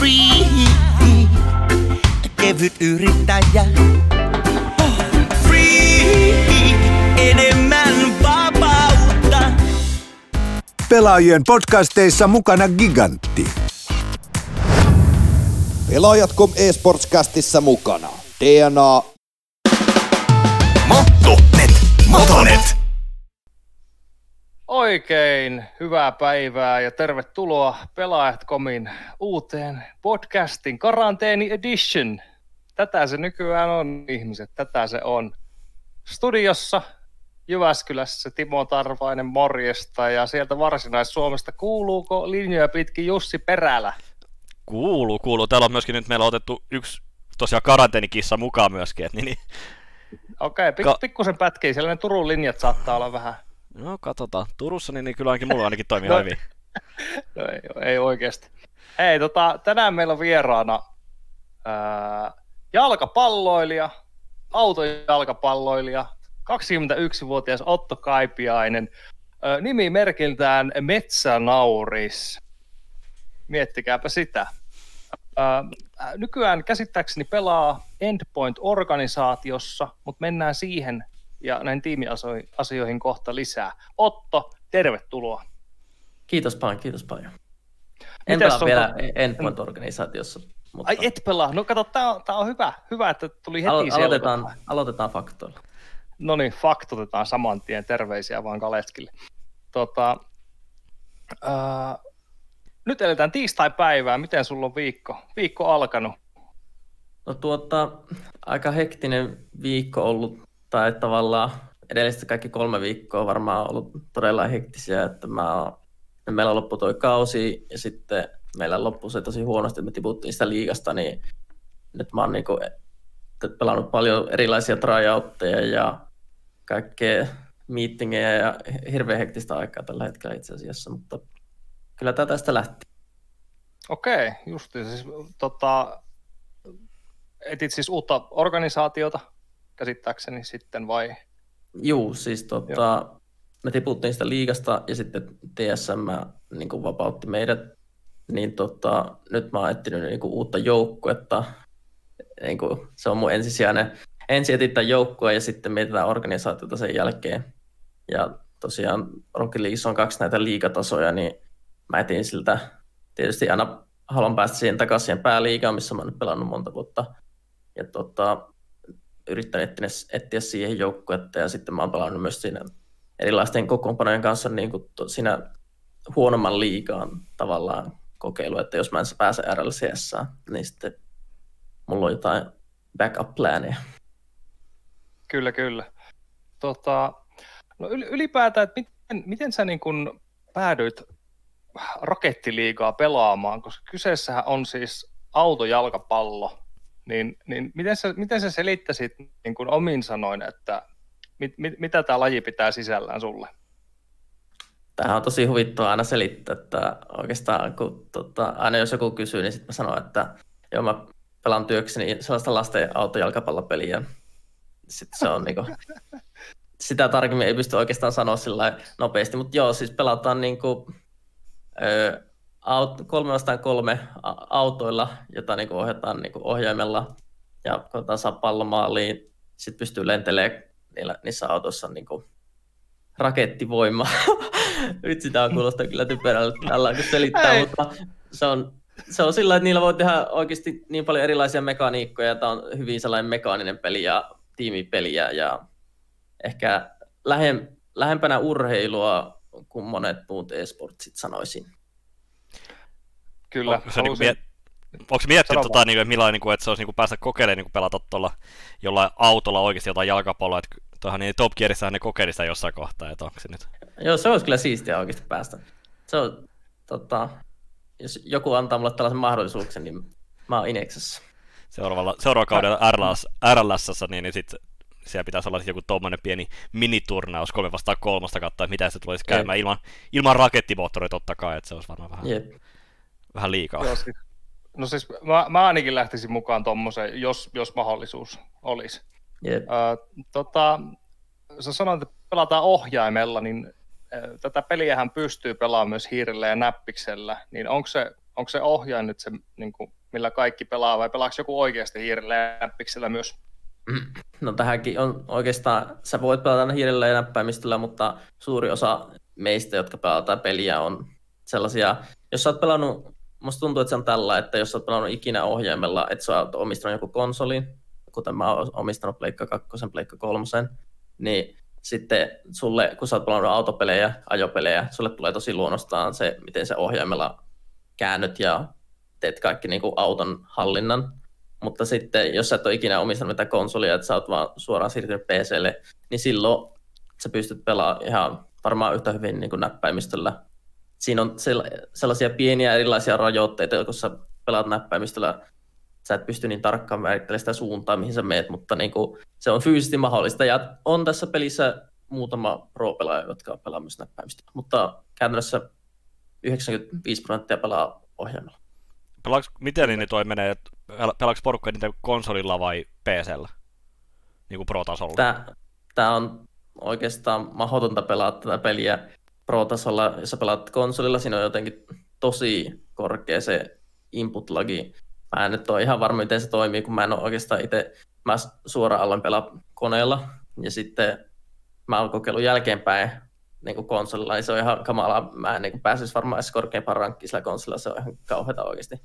free. Kevyt yrittäjä. Free, enemmän vapautta. Pelaajien podcasteissa mukana Gigantti. Pelaajat.com eSportscastissa mukana. DNA, Motonet, Motonet. Oikein hyvää päivää ja tervetuloa Pelaajat.comin uuteen podcastin Karanteeni Edition. Tätä se nykyään on, ihmiset, tätä se on. Studiossa Jyväskylässä Timo Tarvainen morjesta ja sieltä Varsinais-Suomesta kuuluuko linjoja pitkin Jussi Perälä? Kuuluu, kuuluu. Täällä on myöskin nyt meillä on otettu yksi tosiaan karanteenikissa mukaan myöskin. Et, niin, niin. Okei, pik- Ka- pikkusen pätkii, siellä ne Turun linjat saattaa olla vähän, No katsotaan. Turussa niin, niin kyllä ainakin mulla ainakin toimii No. hyvin. no ei, ei oikeasti. Hei, tota, tänään meillä on vieraana ää, jalkapalloilija, autojalkapalloilija, 21-vuotias Otto Kaipiainen, ää, nimimerkiltään Metsänauris. Miettikääpä sitä. Ää, nykyään käsittääkseni pelaa Endpoint-organisaatiossa, mutta mennään siihen ja näin tiimiasioihin kohta lisää. Otto, tervetuloa. Kiitos paljon, kiitos paljon. En Mites pelaa vielä to- Endpoint-organisaatiossa, mutta Ai et pelaa. No kato, tää on, tää on hyvä, hyvä, että tuli heti alo- aloitetaan, aloitetaan faktoilla. No niin, faktotetaan saman tien. Terveisiä vaan Kaleskille. Tota, ää, nyt eletään tiistai-päivää. Miten sulla on viikko, viikko alkanut? No tuota, aika hektinen viikko ollut, tai tavallaan edelliset kaikki kolme viikkoa varmaan ollut todella hektisiä, että mä oon, meillä loppui toi kausi ja sitten meillä loppui se tosi huonosti, että me tiputtiin sitä liigasta, niin nyt mä oon niinku pelannut paljon erilaisia tryoutteja ja kaikkea meetingejä ja hirveän hektistä aikaa tällä hetkellä itse asiassa, mutta kyllä tämä tästä lähti. Okei, just siis, tota, etit siis uutta organisaatiota käsittääkseni sitten vai? Juu, siis tota, me tiputtiin sitä liigasta ja sitten TSM niin kuin vapautti meidät, niin tota, nyt mä oon etsinyt niin kuin uutta joukkuetta. Niin kuin, se on mun ensisijainen. Ensin etsitään joukkue ja sitten mietitään organisaatiota sen jälkeen. Ja tosiaan Rocket Leagueissa on kaksi näitä liigatasoja, niin mä etin siltä tietysti aina haluan päästä siihen takaisin siihen pääliigaan, missä mä oon nyt pelannut monta vuotta. Ja tota, yrittänyt etsiä, etsiä siihen joukkuetta ja sitten mä oon pelannut myös siinä erilaisten kokoonpanojen kanssa niin kuin to, siinä huonomman liigaan tavallaan kokeilu, että jos mä en pääse RLCS, niin sitten mulla on jotain backup planeja. Kyllä, kyllä. Tota, no yl- ylipäätään, että miten, miten sä niin kun päädyit rakettiliigaa pelaamaan, koska kyseessähän on siis autojalkapallo, niin, niin miten, sä, miten sä selittäisit niin kun omin sanoin, että mit, mit, mitä tämä laji pitää sisällään sulle? Tähän on tosi huvittavaa aina selittää, että oikeastaan kun tota, aina jos joku kysyy, niin sitten mä sanon, että joo mä pelaan työkseni sellaista lasten autojalkapallopeliä. Sitten se on niinku, sitä tarkemmin ei pysty oikeastaan sanoa sillä nopeasti, mutta joo, siis pelataan niinku, ö, aut, kolme vastaan kolme autoilla, jota niinku ohjataan niinku ohjaimella ja koetaan saa pallon maaliin. Sitten pystyy lentelemään niillä, niissä autoissa niinku rakettivoima. Nyt sitä on kuulostaa kyllä typerältä tällä kun selittää, Ei. mutta se on, se on sillä, että niillä voi tehdä oikeasti niin paljon erilaisia mekaniikkoja. Tämä on hyvin sellainen mekaaninen peli ja tiimipeliä ja ehkä lähem, lähempänä urheilua kuin monet muut e-sportsit sanoisin. Kyllä, Onko se niinku halusin- miet... Onko miettinyt, tota, niin kuin, millainen, niin kuin, että se olisi niin kuin, päästä kokeilemaan niin kuin pelata tuolla jollain autolla oikeasti jotain jalkapalloa, että tuohan niin Top Gearissähän ne kokeili sitä jossain kohtaa, että onko se nyt... Joo, se olisi kyllä siistiä oikeasti päästä. Se on, tota, jos joku antaa mulle tällaisen mahdollisuuksen, niin mä oon Ineksessä. seuraavalla, seuraavalla kaudella RLS, RLSssä, niin, niin sitten siellä pitäisi olla sit joku tuommoinen pieni miniturnaus, kolme vastaan kolmosta katsoa, että mitä se tulisi käymään ilman, ilman rakettimoottoria totta kai, että se olisi varmaan vähän, Jep. Vähän liikaa. Joo, siis, no siis mä, mä ainakin lähtisin mukaan tuommoiseen, jos, jos mahdollisuus olisi. Jep. Ö, tota, sä sanoit, että pelataan ohjaimella, niin ö, tätä peliähän pystyy pelaamaan myös hiirellä ja näppiksellä, niin onko se onko se ohjain nyt se, niin kuin, millä kaikki pelaa, vai pelaako joku oikeasti hiirellä ja näppiksellä myös? No tähänkin on oikeastaan, sä voit pelata hiirellä ja näppäimistöllä, mutta suuri osa meistä, jotka pelataan peliä, on sellaisia, jos sä oot pelannut, musta tuntuu, että se on tällä, että jos oot pelannut ikinä ohjaimella, että sä oot omistanut joku konsolin, kuten mä oon omistanut Pleikka 2, Pleikka 3, niin sitten sulle, kun sä oot pelannut autopelejä, ajopelejä, sulle tulee tosi luonnostaan se, miten se ohjaimella käännyt ja teet kaikki niin kuin auton hallinnan. Mutta sitten, jos sä et ole ikinä omistanut mitään konsolia, että sä oot vaan suoraan siirtynyt PClle, niin silloin sä pystyt pelaamaan ihan varmaan yhtä hyvin niin kuin näppäimistöllä. Siinä on sellaisia pieniä erilaisia rajoitteita, kun sä pelaat näppäimistöllä, sä et pysty niin tarkkaan määrittelemään sitä suuntaa, mihin sä meet, mutta niin kuin, se on fyysisesti mahdollista. Ja on tässä pelissä muutama pro-pelaaja, jotka pelaa myös näppäimistöllä, mutta käytännössä 95 prosenttia pelaa ohjelmalla. Pelaaks, miten niin toi menee, pelaako porukka niitä konsolilla vai PCllä? Niin kuin pro-tasolla? Tää, tää on oikeastaan mahdotonta pelata tätä peliä pro-tasolla. Jos sä pelaat konsolilla, siinä on jotenkin tosi korkea se input-lagi. Mä en nyt ole ihan varma, miten se toimii, kun mä en ole oikeastaan itse, mä suoraan aloin pelaa koneella, ja sitten mä oon kokeillut jälkeenpäin niin kuin konsolilla, niin se on ihan kamalaa. Mä en niin pääsisi varmaan edes korkeampaan rankkiin sillä konsolilla, se on ihan kauheata oikeasti.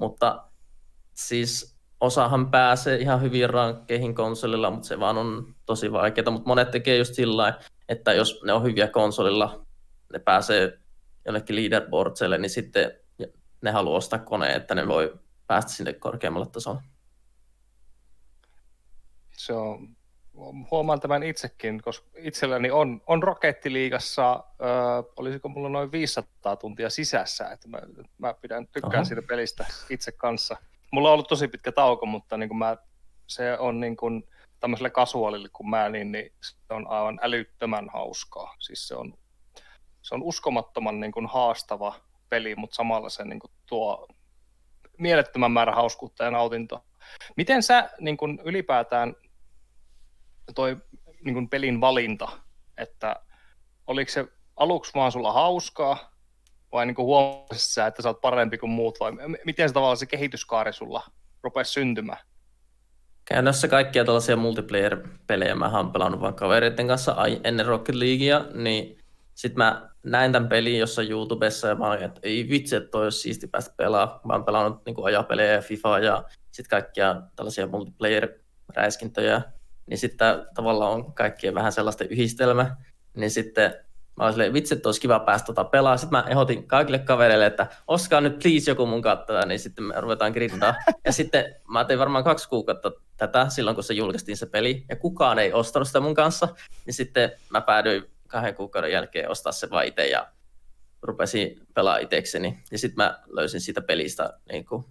Mutta siis osahan pääsee ihan hyvin rankkeihin konsolilla, mutta se vaan on tosi vaikeaa. Mutta monet tekee just sillä että jos ne on hyviä konsolilla, ne pääsee jonnekin leaderboardselle, niin sitten ne haluaa ostaa koneen, että ne voi päästä sinne korkeammalle tasolle. Se on huomaan tämän itsekin, koska itselläni on, on Rokettiliigassa, äh, olisiko mulla noin 500 tuntia sisässä, että mä, mä pidän, tykkään Aha. siitä pelistä itse kanssa. Mulla on ollut tosi pitkä tauko, mutta niin kuin mä, se on niin kuin, tämmöiselle kasuaalille kuin mä, niin, niin se on aivan älyttömän hauskaa. Siis se on, se on uskomattoman niin kuin haastava peli, mutta samalla se niin kuin tuo mielettömän määrä hauskuutta ja nautintoa. Miten sä niin kuin ylipäätään toi niin kuin pelin valinta, että oliko se aluksi vaan sulla hauskaa, vai niin huomasit sä, että sä oot parempi kuin muut, vai miten se tavallaan se kehityskaari sulla rupesi syntymään? Käytännössä kaikkia tällaisia multiplayer-pelejä mä oon pelannut vaan kavereiden kanssa ennen Rocket Leaguea, niin sitten mä näin tämän pelin jossain YouTubessa ja mä olin, että ei vitsi, että toi olisi siisti päästä pelaa. Mä oon pelannut niin ajapelejä ja FIFA ja sitten kaikkia tällaisia multiplayer-räiskintöjä niin sitten tavallaan on kaikkien vähän sellaista yhdistelmä, niin sitten mä olin silleen, vitsi, että olisi kiva päästä tota pelaa. Sitten mä ehdotin kaikille kavereille, että oskaa nyt please joku mun katsoa, niin sitten me ruvetaan grindaa. Ja sitten mä tein varmaan kaksi kuukautta tätä silloin, kun se julkaistiin se peli, ja kukaan ei ostanut sitä mun kanssa. Niin sitten mä päädyin kahden kuukauden jälkeen ostaa se vaan itse ja rupesin pelaa itsekseni. Ja sitten mä löysin siitä pelistä niin kuin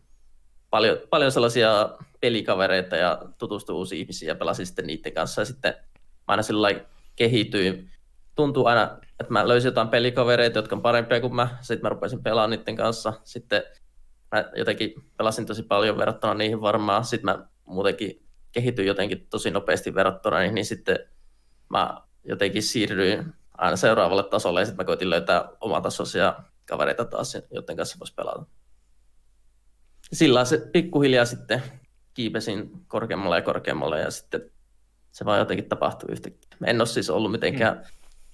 paljon, paljon sellaisia pelikavereita ja tutustuin uusiin ihmisiin ja pelasin sitten niiden kanssa. Ja sitten mä aina sillä kehityin. Tuntuu aina, että mä löysin jotain pelikavereita, jotka on parempia kuin mä. Sitten mä rupesin pelaamaan niiden kanssa. Sitten mä jotenkin pelasin tosi paljon verrattuna niihin varmaan. Sitten mä muutenkin kehityin jotenkin tosi nopeasti verrattuna niihin, niin sitten mä jotenkin siirryin aina seuraavalle tasolle ja sitten mä koitin löytää omatasoisia kavereita taas, joiden kanssa voisi pelata sillä se pikkuhiljaa sitten kiipesin korkeammalle ja korkeammalle ja sitten se vaan jotenkin tapahtui yhtäkkiä. En ole siis ollut mitenkään mm.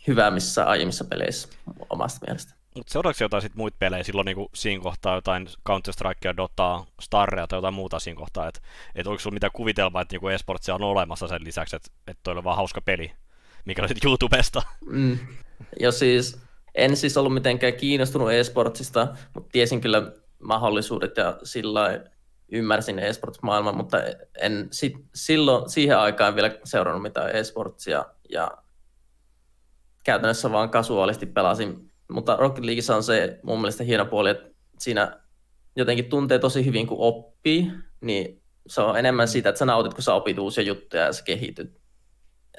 hyvä missä aiemmissa peleissä omasta mielestä. Mutta seuraavaksi jotain sit muita pelejä silloin niinku siinä kohtaa jotain Counter-Strikea, Dotaa, Starrea tai jotain muuta siinä kohtaa, että et oliko sulla mitään kuvitelmaa, että niinku esportsia on olemassa sen lisäksi, että et toi oli vaan hauska peli, mikä oli sitten YouTubesta? Mm. Jo siis, en siis ollut mitenkään kiinnostunut esportsista, mutta tiesin kyllä mahdollisuudet ja sillä ymmärsin esports-maailman, mutta en sit, silloin, siihen aikaan vielä seurannut mitään esportsia ja käytännössä vaan kasuaalisti pelasin. Mutta Rocket Leagueissa on se mun mielestä hieno puoli, että siinä jotenkin tuntee tosi hyvin, kun oppii, niin se on enemmän siitä, että sä nautit, kun sä opit uusia juttuja ja sä kehityt.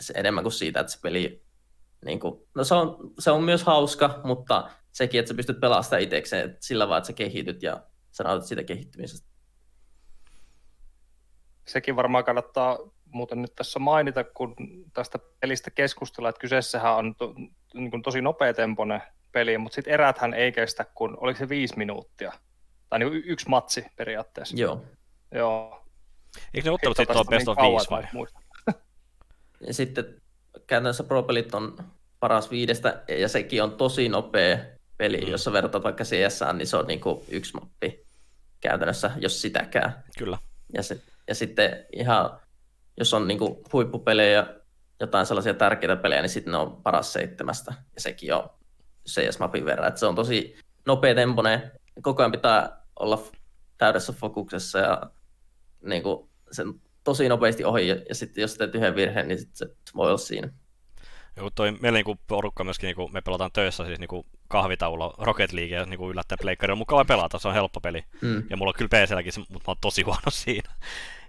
Se enemmän kuin siitä, että se peli, niin kuin, no se on, se on myös hauska, mutta sekin, että sä pystyt pelaamaan itsekseen sillä vaan, että sä kehityt ja sä nautit siitä kehittymisestä. Sekin varmaan kannattaa muuten nyt tässä mainita, kun tästä pelistä keskustellaan, että kyseessähän on to, niin kuin tosi nopeatempoinen peli, mutta sitten eräthän ei kestä, kun oliko se viisi minuuttia. Tai niin yksi matsi periaatteessa. Joo. Joo. Eikö ne ottelut sitten ole best niin of kauan, 5 että vai? muista. Ja sitten käytännössä Pro Pelit on paras viidestä, ja sekin on tosi nopea peli, mm. jos sä vertaat vaikka CS, niin se on niin kuin yksi mappi käytännössä, jos sitäkään. Kyllä. Ja, se, ja sitten ihan, jos on niin kuin huippupelejä, jotain sellaisia tärkeitä pelejä, niin sitten ne on paras seitsemästä, ja sekin on CS-mapin verran. Et se on tosi nopea temponen, koko ajan pitää olla täydessä fokuksessa, ja niin kuin, sen tosi nopeasti ohi, ja, ja sitten jos teet yhden virheen, niin sit se, voi olla siinä. Joku toi, meillä niinku porukka myöskin, niinku, me pelataan töissä siis niinku kahvitaululla Rocket League ja niinku yllättäen pleikkari on mukava pelata, se on helppo peli. Mm. Ja mulla on kyllä PClläkin, se, mutta mä oon tosi huono siinä.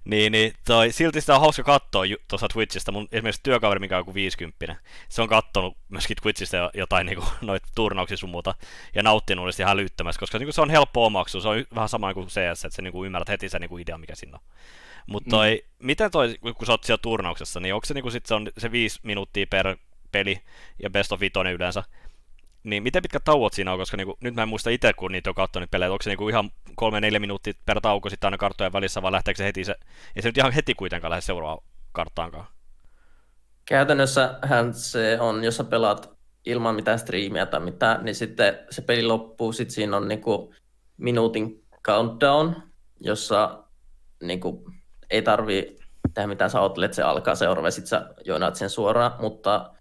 niin, niin toi, silti sitä on hauska katsoa tuossa Twitchistä. Mun esimerkiksi työkaveri, mikä on joku 50, se on kattonut myöskin Twitchistä jo- jotain niinku, noita turnauksia sun muuta ja nauttinut niistä ihan lyttömässä, koska niinku, se on helppo omaksua. Se on vähän sama kuin CS, että se niinku, ymmärrät heti sen niinku, idea, mikä siinä on. Mutta toi, mm. miten toi, kun sä oot siellä turnauksessa, niin onko se, niinku, sit se, on se viisi minuuttia per peli ja best of vitonen yleensä, niin miten pitkät tauot siinä on, koska niinku, nyt mä en muista itse, kun niitä on katsonut niitä pelejä, onko se niinku ihan kolme neljä minuuttia per tauko sitten aina karttojen välissä, vai lähteekö se heti se, ei se nyt ihan heti kuitenkaan lähde seuraavaan karttaankaan. Käytännössähän se on, jos sä pelaat ilman mitään striimiä tai mitään, niin sitten se peli loppuu, sitten siinä on niinku minuutin countdown, jossa niinku ei tarvi tehdä mitään, sä oottelet, se alkaa seuraava sitten sä joinaat sen suoraan, mutta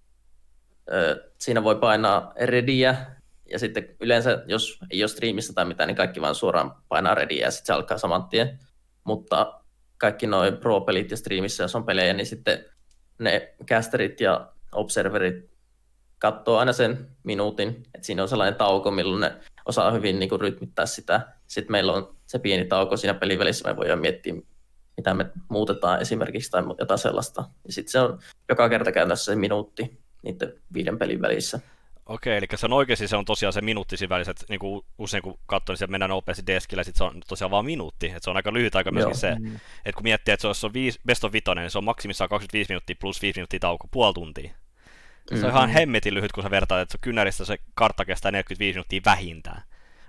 ö, siinä voi painaa readyä ja sitten yleensä, jos ei ole striimissä tai mitään, niin kaikki vaan suoraan painaa readyä ja sitten se alkaa saman tien. Mutta kaikki noin pro-pelit ja striimissä, jos on pelejä, niin sitten ne casterit ja observerit katsoo aina sen minuutin, että siinä on sellainen tauko, milloin ne osaa hyvin niin kuin, rytmittää sitä. Sitten meillä on se pieni tauko siinä pelivälissä, me voidaan miettiä, mitä me muutetaan esimerkiksi tai jotain sellaista. Ja sitten se on joka kerta käytännössä se minuutti niiden viiden pelin välissä. Okei, eli se on oikeasti se on tosiaan se minuutti siinä välissä, että niinku usein kun katsoo, niin siellä mennään nopeasti deskillä, sitten se on tosiaan vaan minuutti, että se on aika lyhyt aika myöskin Joo. se, että kun miettii, että se on, se on viisi, best of vitonen, niin se on maksimissaan 25 minuuttia plus 5 minuuttia tauko, puoli tuntia. Se on ihan hemmetin lyhyt, kun sä vertaat, että se kynäristä se kartta kestää 45 minuuttia vähintään.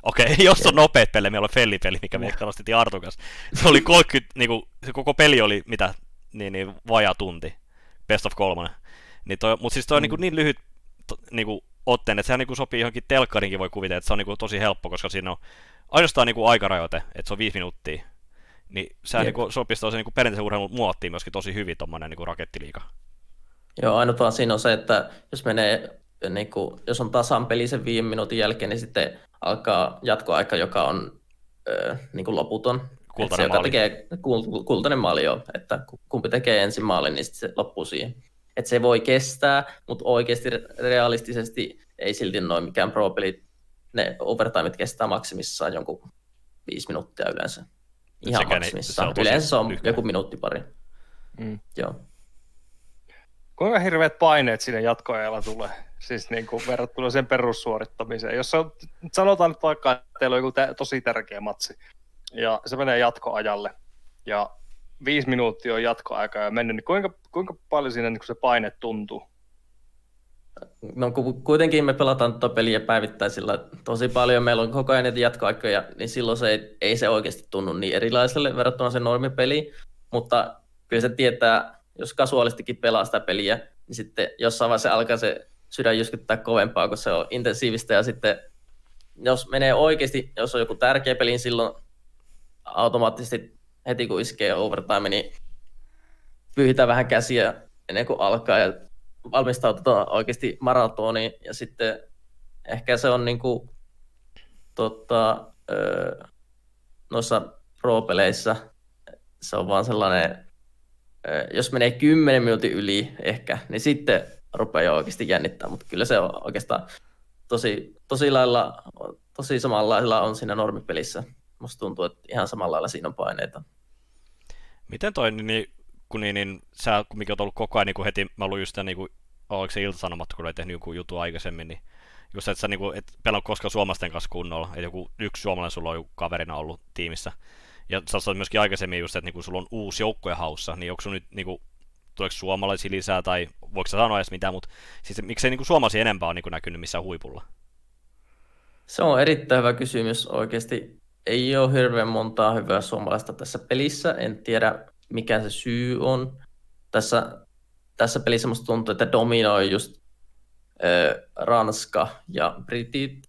Okei, jos on nopeat peli, meillä on fellipeli, mikä me nostettiin Artukas. Se oli 30, niinku, se koko peli oli mitä, niin, niin vajaa tunti, best of kolmonen. Niin toi, mutta siis toi on niin, niin lyhyt to, niinku, otteen, että sehän niinku sopii johonkin telkkarinkin voi kuvitella, että se on niinku tosi helppo, koska siinä on ainoastaan niinku aikarajoite, että se on viisi minuuttia. Niin sehän Jep. niinku sopii tosi niinku perinteisen urheilun muottiin myöskin tosi hyvin tommonen niinku rakettiliiga. Joo, ainut vaan siinä on se, että jos menee, niin kuin, jos on tasan peli sen viiden minuutin jälkeen, niin sitten alkaa jatkoaika, joka on ö, niin kuin loputon. Kultainen se, joka maali. tekee, kul, kultainen maali, joo. Että ku- kumpi tekee ensin maalin, niin sitten se loppuu siihen. Että se voi kestää, mutta oikeasti re- realistisesti ei silti noin mikään pro-peli. Ne overtimeit kestää maksimissaan jonkun viisi minuuttia yleensä. Ihan sekään ei- se maksimissaan. on tosi yleensä se on lyhyt. joku minuutti pari. Mm. Joo. Kuinka hirveät paineet sinne jatkoajalla tulee? Siis niin kuin verrattuna sen perussuorittamiseen. Jos on, sanotaan nyt vaikka, että teillä on joku tä- tosi tärkeä matsi, ja se menee jatkoajalle, ja viisi minuuttia on jatkoaika ja mennyt, niin kuinka, kuinka paljon siinä niin kuin se paine tuntuu? No ku- kuitenkin me pelataan tuota peliä päivittäisillä tosi paljon, meillä on koko ajan niitä jatkoaikoja, niin silloin se ei, ei se oikeasti tunnu niin erilaiselle verrattuna sen normipeliin, mutta kyllä se tietää, jos kasuaalistikin pelaa sitä peliä, niin sitten jossain vaiheessa alkaa se sydän jyskyttää kovempaa, kun se on intensiivistä. Ja sitten jos menee oikeasti, jos on joku tärkeä peli, niin silloin automaattisesti heti kun iskee overtime, niin pyyhitään vähän käsiä ennen kuin alkaa. Ja valmistaudutaan oikeasti maratoniin. Ja sitten ehkä se on niin kuin, tota, öö, noissa pro-peleissä se on vaan sellainen, öö, jos menee 10 minuutin yli ehkä, niin sitten rupeaa jo oikeasti jännittää, mutta kyllä se on oikeastaan tosi, tosi lailla, tosi samanlailla on siinä normipelissä. Musta tuntuu, että ihan samalla lailla siinä on paineita. Miten toi, niin, niin, kun niin, niin sä kumminkin oot ollut koko ajan niin heti, mä luin just niin kuin, oliko se iltasanomat, kun olet tehnyt joku juttu aikaisemmin, niin just että sä niin kuin, et pelannut koskaan suomalaisten kanssa kunnolla, että joku yksi suomalainen sulla on joku kaverina ollut tiimissä. Ja sä sanoit myöskin aikaisemmin just, että niin kuin sulla on uusi joukkue haussa, niin onko sun nyt niin kuin, tuleeko suomalaisia lisää, tai voiko sanoa edes mitään, mutta siis miksei niin kuin suomalaisia enempää ole niin kuin näkynyt missään huipulla? Se on erittäin hyvä kysymys oikeasti. ei ole hirveän montaa hyvää suomalaista tässä pelissä. En tiedä, mikä se syy on. Tässä, tässä pelissä musta tuntuu, että dominoi just ö, Ranska ja Britit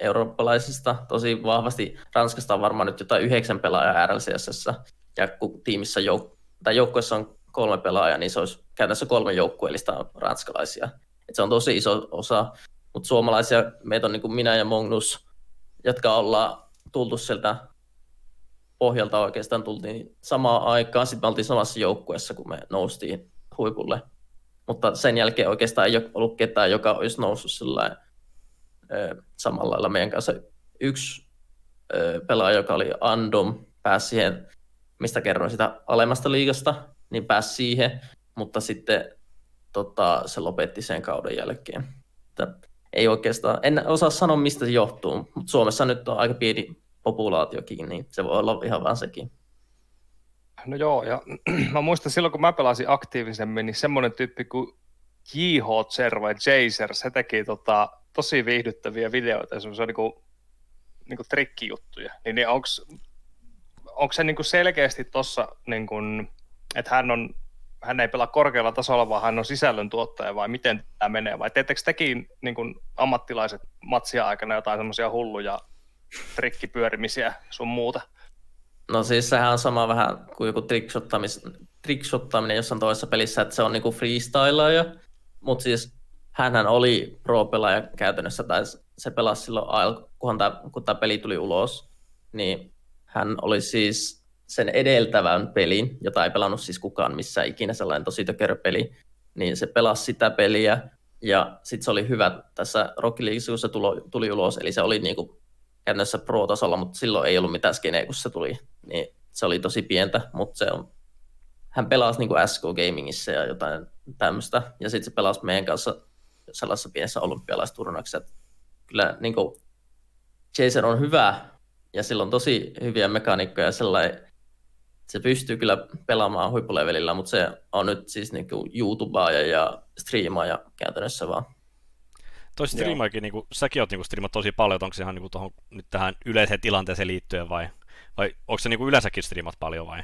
eurooppalaisista tosi vahvasti. Ranskasta on varmaan nyt jotain yhdeksän pelaajaa RLCS, ja kun tiimissä jouk- tai joukkueessa on kolme pelaajaa, niin se olisi käytännössä kolme joukkueellista ranskalaisia. Et se on tosi iso osa, mutta suomalaisia, meitä on niin kuin minä ja Magnus, jotka ollaan tultu sieltä pohjalta oikeastaan tultiin samaan aikaan. Sitten me oltiin samassa joukkueessa, kun me noustiin huipulle. Mutta sen jälkeen oikeastaan ei ollut ketään, joka olisi noussut sillä samalla lailla meidän kanssa. Yksi pelaaja, joka oli Andom, pääsi siihen, mistä kerroin sitä alemmasta liigasta, niin pääsi siihen, mutta sitten tota, se lopetti sen kauden jälkeen. Että ei oikeastaan, en osaa sanoa mistä se johtuu, mutta Suomessa nyt on aika pieni populaatiokin, niin se voi olla ihan vaan sekin. No joo, ja mä muistan silloin, kun mä pelasin aktiivisemmin, niin semmoinen tyyppi kuin JH Zer vai Jazer, se teki tota, tosi viihdyttäviä videoita, se on niinku, niinku trikkijuttuja. Niin, niin onko se niinku selkeästi tuossa, niinku, että hän on hän ei pelaa korkealla tasolla, vaan hän on sisällöntuottaja, vai miten tämä menee? Vai teettekö tekin niin kuin ammattilaiset matsia aikana jotain semmoisia hulluja trikkipyörimisiä sun muuta? No siis sehän on sama vähän kuin joku trickshottaminen jossain toisessa pelissä, että se on niinku freestylaaja, mutta siis hänhän oli pro-pelaaja käytännössä, tai se pelasi silloin, kunhan tämä, kun tämä peli tuli ulos, niin hän oli siis sen edeltävän pelin, jota ei pelannut siis kukaan missään ikinä sellainen tosi peli, niin se pelasi sitä peliä, ja sitten se oli hyvä tässä Rocky League, kun se tuli, tuli ulos, eli se oli niinku käytännössä pro-tasolla, mutta silloin ei ollut mitään skeneä, kun se tuli, niin se oli tosi pientä, mutta se on, hän pelasi niinku SK Gamingissa ja jotain tämmöistä, ja sitten se pelasi meidän kanssa sellaisessa pienessä olympialaisturnauksessa, kyllä niin kuin, Jason on hyvä, ja sillä on tosi hyviä mekaniikkoja, sellainen, se pystyy kyllä pelaamaan huippulevelillä, mutta se on nyt siis niin kuin YouTubea ja striimaaja käytännössä vaan. Toi striimaakin, niin kuin, säkin oot niin striimat tosi paljon, onko se ihan niin kuin tohon, nyt tähän yleiseen tilanteeseen liittyen vai, vai onko se niin kuin yleensäkin striimat paljon vai?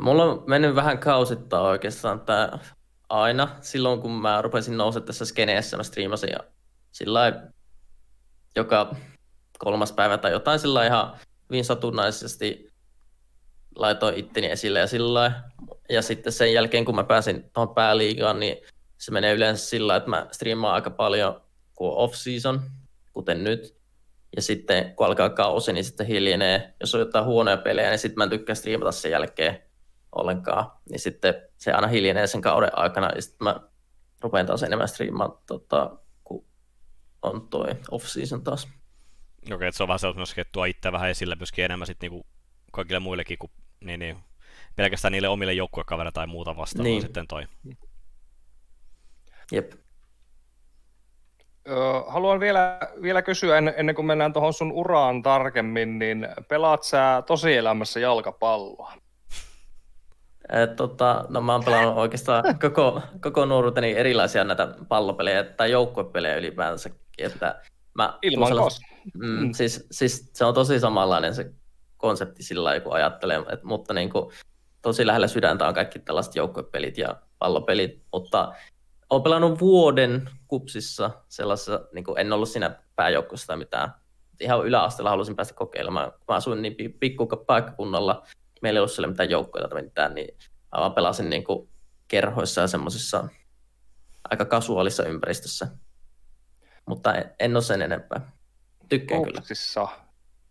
Mulla on mennyt vähän kausittaa oikeastaan tämä aina. Silloin kun mä rupesin nousemaan tässä skeneessä, mä striimasin ja sillä joka kolmas päivä tai jotain sillä ihan hyvin satunnaisesti laitoin itteni esille ja sillä Ja sitten sen jälkeen, kun mä pääsin tuohon pääliigaan, niin se menee yleensä sillä että mä striimaan aika paljon kuin off-season, kuten nyt. Ja sitten kun alkaa kausi, niin sitten hiljenee. Jos on jotain huonoja pelejä, niin sitten mä en tykkää striimata sen jälkeen ollenkaan. Niin sitten se aina hiljenee sen kauden aikana, ja sitten mä rupean taas enemmän striimaan, tota, kun on toi off-season taas. Okei, okay, se on vähän sellainen, että tuo itse vähän esille myöskin enemmän sitten niinku kaikille muillekin kuin niin, niin, pelkästään niille omille joukkuekavereille tai muuta vastaan, niin. sitten toi. Jep. Haluan vielä, vielä kysyä ennen kuin mennään tuohon sun uraan tarkemmin, niin pelaat sä tosielämässä jalkapalloa? Et, tota, no mä oon pelannut oikeastaan koko, koko nuoruuteni erilaisia näitä pallopelejä tai joukkuepelejä ylipäänsä. Että mä, Ilman sellaista, mm, mm. Siis, siis, se on tosi samanlainen se konsepti sillä lailla, kun ajattelee, et, mutta niin kuin, tosi lähellä sydäntä on kaikki tällaiset joukkuepelit ja pallopelit, mutta olen pelannut vuoden kupsissa sellaisessa, niin kuin en ollut siinä pääjoukkueessa tai mitään. Ihan yläasteella halusin päästä kokeilemaan. Mä asuin niin pikku paikkakunnalla, meillä ei ollut siellä mitään joukkoja tai mitään, niin mä vaan pelasin niin kuin kerhoissa ja semmoisissa aika kasuaalissa ympäristössä. Mutta en, en ole sen enempää. Tykkään Upsissa. kyllä.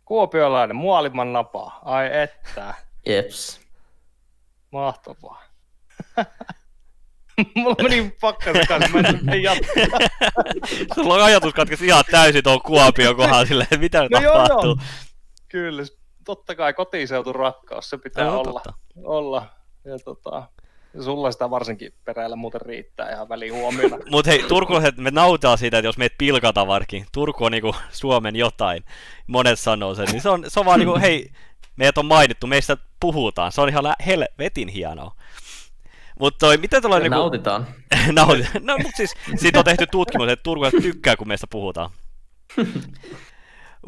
Kuopiolainen, muoliman napa. Ai että. Jeps. Mahtavaa. Mulla meni pakkasen kanssa, mä en jatkaa. Sulla on ajatus katkesi ihan täysin tuon Kuopion kohdalla silleen, mitä no tapahtuu. Joo, joo. Kyllä, totta kai kotiseutu rakkaus, se pitää no, olla. Totta. olla. Ja tota, sulla sitä varsinkin peräillä muuten riittää ihan väliin huomiona. Mut hei, että me nautitaan siitä, että jos meet pilkata varkin, Turku on niinku Suomen jotain, monet sanoo sen, niin se on, se on vaan niinku, hei, meidät on mainittu, meistä puhutaan, se on ihan helvetin hienoa. Mutta toi, miten tuolla niinku... Nautitaan. no, mutta siis siitä on tehty tutkimus, että turkulaiset tykkää, kun meistä puhutaan.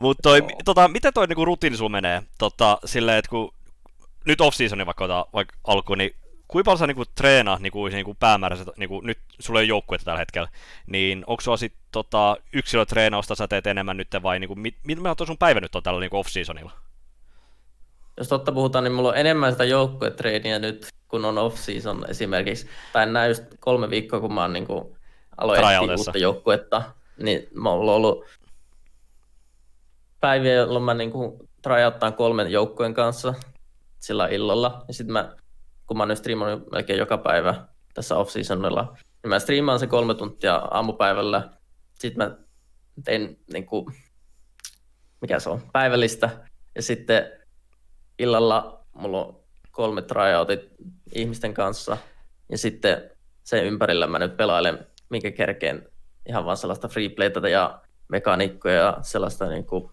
Mutta toi, tota, miten toi niinku rutiini sulla menee? Tota, silleen, että kun nyt off-seasonin vaikka, ota, vaikka alkuun, niin kuinka paljon sä niinku treenaa niinku, niinku päämääräiset, niinku, nyt sulla ei ole joukkuetta tällä hetkellä, niin onko sulla sit tota, yksilötreenausta sä teet enemmän nyt vai niinku, mit, mit, mit, sun päivä nyt on tällä niinku off-seasonilla? Jos totta puhutaan, niin mulla on enemmän sitä joukkuetreeniä nyt, kun on off-season esimerkiksi. Tai näin just kolme viikkoa, kun mä oon niin aloin etsiä uutta joukkuetta, niin mä oon ollut päiviä, jolloin mä niin tryouttaan kolmen joukkueen kanssa sillä illalla. Ja sitten mä, kun mä nyt striimannut melkein joka päivä tässä off-seasonilla, niin mä striimaan se kolme tuntia aamupäivällä. Sitten mä tein niin kuin, mikä se on, päivällistä. Ja sitten illalla mulla on kolme tryoutit ihmisten kanssa. Ja sitten sen ympärillä mä nyt pelailen, minkä kerkeen ihan vaan sellaista freeplaytä ja mekaniikkoja ja sellaista niin kuin,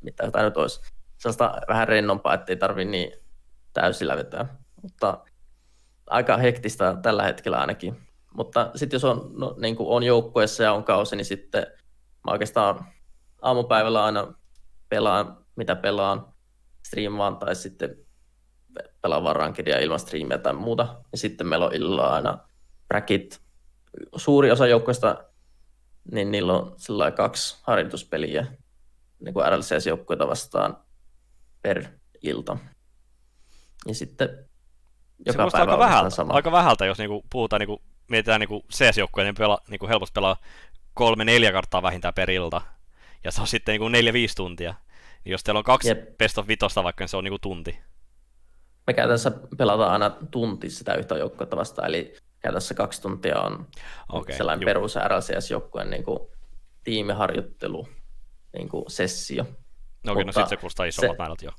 mitä jotain nyt olisi. Sellaista vähän rennompaa, ettei tarvi niin täysillä vetää. Mutta aika hektistä tällä hetkellä ainakin. Mutta sitten jos on, no, niin kuin on joukkueessa ja on kausi, niin sitten mä oikeastaan aamupäivällä aina pelaan, mitä pelaan, striimaan tai sitten pelaan vaan rankidia ilman striimiä tai muuta. Ja sitten meillä on illalla aina bracket. Suuri osa joukkoista, niin niillä on sillä kaksi harjoituspeliä niin kuin RLCS-joukkoita vastaan per ilta. Ja sitten joka se päivä aika vähältä, sama. aika vähältä, jos niinku puhutaan, niinku, mietitään niinku CS-joukkoja, niin pela, niinku helposti pelaa kolme-neljä karttaa vähintään per ilta. Ja se on sitten niinku neljä-viisi tuntia. Niin jos teillä on kaksi Jep. best of vitosta vaikka, niin se on niinku tunti. Me käytännössä pelataan aina tunti sitä yhtä joukkuetta vastaan, eli käytännössä kaksi tuntia on okay, sellainen perus RLCS-joukkueen niin kuin, tiimiharjoittelu niin kuin, sessio. No okei, no sitten se kuulostaa isommat määrät jo.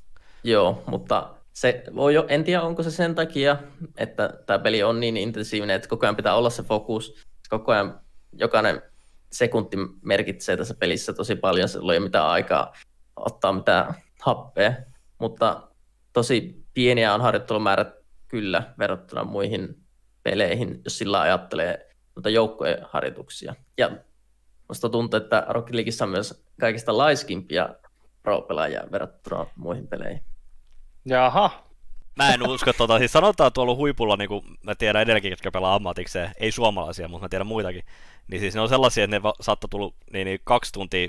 Joo, mutta se voi jo, en tiedä onko se sen takia, että tämä peli on niin intensiivinen, että koko ajan pitää olla se fokus, koko ajan jokainen sekunti merkitsee tässä pelissä tosi paljon, se ei mitään aikaa ottaa mitään happea, mutta tosi pieniä on harjoittelumäärät kyllä verrattuna muihin peleihin, jos sillä ajattelee noita joukkojen harjoituksia. Ja musta tuntuu, että Rocket Leagueissa on myös kaikista laiskimpia pro-pelaajia verrattuna muihin peleihin. Jaha. Mä en usko tota, siis sanotaan tuolla huipulla, niin kuin mä tiedän edelläkin, jotka pelaa ammatikseen, ei suomalaisia, mutta mä tiedän muitakin, niin siis ne on sellaisia, että ne va- saattaa tulla niin, niin, kaksi tuntia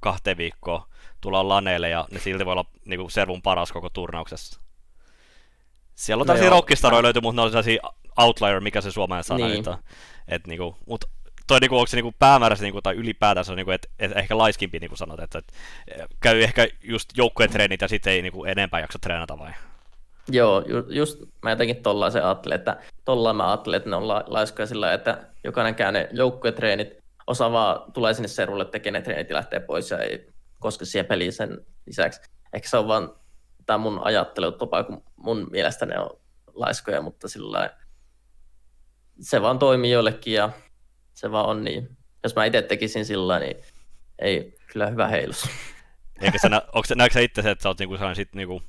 kahteen viikkoon tulla laneille ja ne silti voi olla niin kuin servun paras koko turnauksessa. Siellä on no tällaisia rockistaroja löytyy, mutta ne on sellaisia outlier, mikä se suomalainen sana niin. nyt on. Et, niinku, mut toi niinku, onko se niinku päämääräisesti niinku, tai on niinku, että et ehkä laiskimpi niinku sanot, että et, käy ehkä just joukkueen treenit ja sitten ei niinku, enempää jaksa treenata vai? Joo, ju, just mä jotenkin tollaan se ajattelin, että tollaan mä ajattelin, että ne on la, laiskoja sillä että jokainen käy ne joukkuetreenit, osa vaan tulee sinne serulle, tekee ne treenit ja lähtee pois ja ei koske siihen peliin sen lisäksi. Ehkä se on vaan tämä mun ajattelutapa, kun mun mielestä ne on laiskoja, mutta sillä se vaan toimii jollekin ja se vaan on niin. Jos mä itse tekisin sillä niin ei kyllä hyvä heilus. Eikä sä, onko, näetkö sä itse se, että sä oot niinku sellainen sit niinku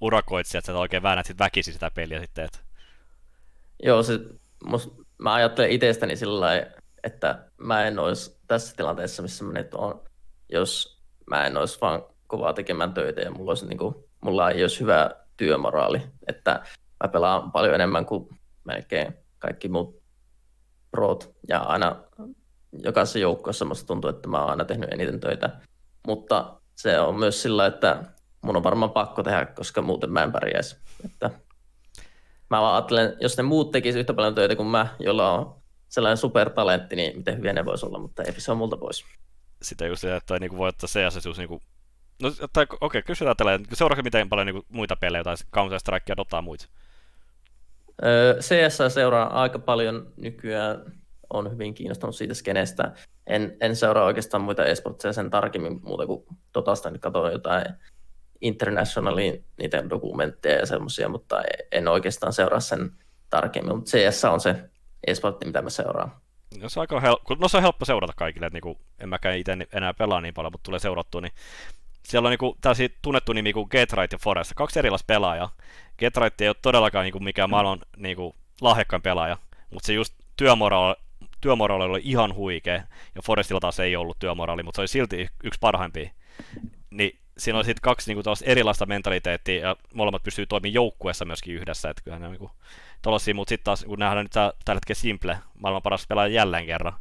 urakoitsija, että sä oikein väännät sit väkisin sitä peliä sitten? Että... Joo, se, mus, mä ajattelen itsestäni sillä että mä en olisi tässä tilanteessa, missä mä nyt on, jos mä en olisi vaan kovaa tekemään töitä ja mulla, olisi, niin kuin, mulla ei olisi hyvä työmoraali. Että mä pelaan paljon enemmän kuin melkein kaikki muut proot ja aina jokaisessa joukkueessa musta tuntuu, että mä oon aina tehnyt eniten töitä. Mutta se on myös sillä, että mun on varmaan pakko tehdä, koska muuten mä en pärjäisi. Että mä vaan ajattelen, jos ne muut tekisivät yhtä paljon töitä kuin mä, jolla on sellainen supertalentti, niin miten hyviä ne voisi olla, mutta ei se on multa pois sitä just se, että niinku voi ottaa CS just niinku No, tai okei, okay, kysytään tällä, seuraako miten paljon niinku muita pelejä, tai Counter Strike ja Dota muita? CS seuraa aika paljon nykyään, on hyvin kiinnostunut siitä skenestä. En, en seuraa oikeastaan muita esportseja sen tarkemmin muuta kuin Dotasta, niin katson jotain Internationalin niitä dokumentteja ja semmoisia, mutta en oikeastaan seuraa sen tarkemmin, mutta CS on se esportti, mitä mä seuraan. No se, on aika hel- no se on helppo seurata kaikille, että niinku, en mäkään itse enää pelaa niin paljon, mutta tulee seurattua, niin siellä on niinku tällaisia tunnettu nimi kuin Getright ja Forest, kaksi erilaista pelaajaa. Getright ei ole todellakaan niinku mikään maailman niinku, lahjakkain pelaaja, mutta se just työmoraali, työmoraali oli ihan huikea, ja Forestilla taas ei ollut työmoraali, mutta se oli silti yksi parhaimpia. Niin siinä on sitten kaksi niin kuin, erilaista mentaliteettia, ja molemmat pystyy toimimaan joukkueessa myöskin yhdessä, että kyllähän ne on niin kuin, tollasia, mutta sitten taas kun nähdään nyt tää, tällä hetkellä Simple, maailman paras pelaaja jälleen kerran,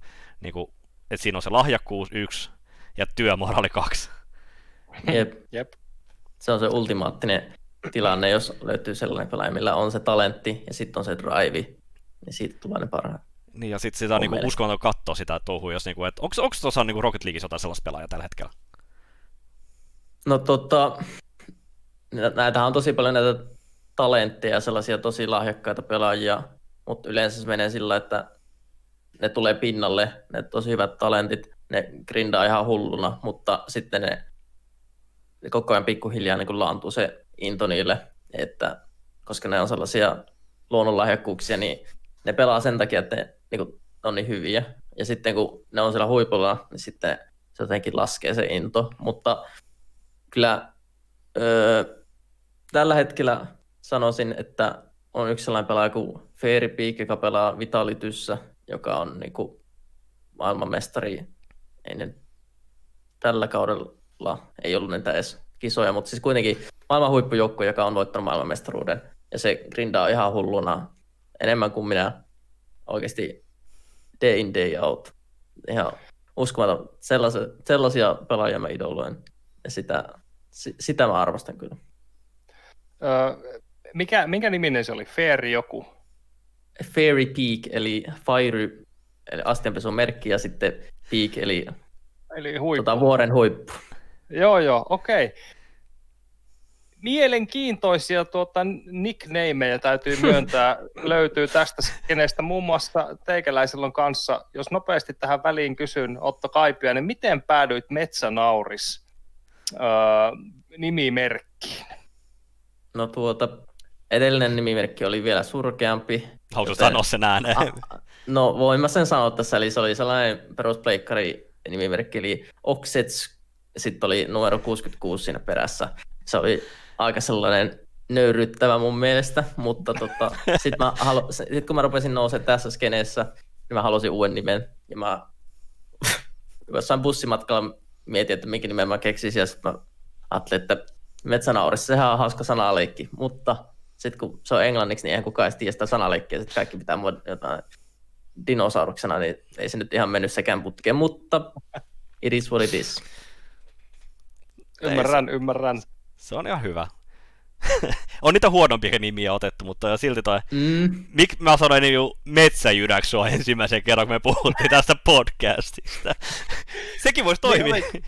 niin kuin, että siinä on se lahjakkuus yksi ja työmoraali kaksi. Jep. Jep. Se on se ultimaattinen tilanne, jos löytyy sellainen pelaaja, millä on se talentti ja sitten on se drive, niin siitä tulee ne parhaat. Niin, ja sitten sitä on niinku uskomaton katsoa sitä touhua, jos niinku, että onko tuossa niinku Rocket Leagueissa jotain sellaista pelaajaa tällä hetkellä? No tota, nä- näitähän on tosi paljon näitä talentteja, sellaisia tosi lahjakkaita pelaajia, mutta yleensä se menee sillä, että ne tulee pinnalle, ne tosi hyvät talentit, ne grindaa ihan hulluna, mutta sitten ne, ne koko ajan pikkuhiljaa niin laantuu se into niille, että koska ne on sellaisia luonnonlahjakkuuksia, niin ne pelaa sen takia, että ne niin kuin, on niin hyviä. Ja sitten kun ne on siellä huipulla, niin sitten se jotenkin laskee se into. Mutta kyllä öö, tällä hetkellä sanoisin, että on yksi sellainen pelaaja kuin Fairy Peak, joka pelaa Vitalityssä, joka on niin kuin maailmanmestari. Ei ne tällä kaudella ei ollut niitä edes kisoja, mutta siis kuitenkin maailman huippujoukkue, joka on voittanut maailmanmestaruuden. Ja se grindaa ihan hulluna enemmän kuin minä oikeasti day in, day out. Ihan uskomaton. Sellaisia, sellaisia pelaajia mä idoloin. Ja sitä, si- sitä mä arvostan kyllä. Öö, mikä, minkä niminen se oli? Fair joku. Fairy Peak, eli Fire, eli astianpesun merkki, ja sitten Peak, eli Eli huippu. tota, vuoren huippu. Joo, joo, okei. Mielenkiintoisia tuota, nicknameja täytyy myöntää, löytyy tästä kenestä muun muassa teikäläisellä on kanssa. Jos nopeasti tähän väliin kysyn Otto Kaipiainen, miten päädyit Metsänauris öö, nimimerkkiin? No tuota, edellinen nimimerkki oli vielä surkeampi. Haluatko joten- sanoa sen ääneen? Ah, no voin mä sen sanoa tässä, eli se oli sellainen peruspleikkari nimimerkki, eli Oxets, sitten oli numero 66 siinä perässä. Se oli aika sellainen nöyryttävä mun mielestä, mutta tota, sitten halu, sit kun mä rupesin nousemaan tässä skeneessä, niin mä halusin uuden nimen, ja mä jossain bussimatkalla mietin, että minkä nimen mä keksisin, ja sitten mä ajattelin, että metsänauris, sehän on hauska sanaleikki, mutta sitten kun se on englanniksi, niin eihän kukaan edes tiedä sitä sanaleikkiä, sitten kaikki pitää mua jotain dinosauruksena, niin ei se nyt ihan mennyt sekään putkeen, mutta it is what it is. Ymmärrän, ymmärrän. Se on ihan hyvä. on niitä huonompia nimiä otettu, mutta silti toi... Mm. Mik mä sanoin niin Metsäjydäksi sua ensimmäisen kerran, kun me puhuttiin tästä podcastista. Sekin voisi toimia. Niin,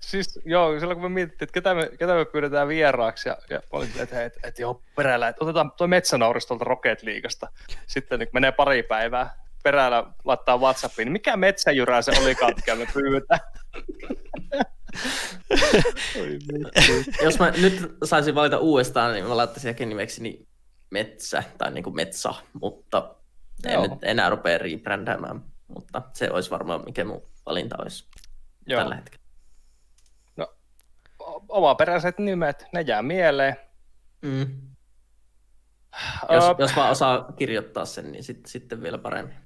Siis joo, silloin kun me mietittiin, että ketä me, ketä me pyydetään vieraaksi, ja, ja olin silleen, että, että, että joo, perällä, että otetaan tuo metsänauris tuolta Rocket Leaguesta. Sitten niin menee pari päivää, perällä laittaa Whatsappiin, niin mikä metsäjyrää se oli katkia me pyytää. Jos mä nyt saisin valita uudestaan, niin mä laittaisin ehkä nimeksi niin metsä tai niin kuin metsa, mutta en Joo. nyt enää rupea rebrändäämään, mutta se olisi varmaan mikä mun valinta olisi Joo. tällä hetkellä. O- Omaperäiset nimet, ne jää mieleen. Mm. Jos, Ö, jos vaan osaa kirjoittaa sen, niin sit, sitten vielä paremmin.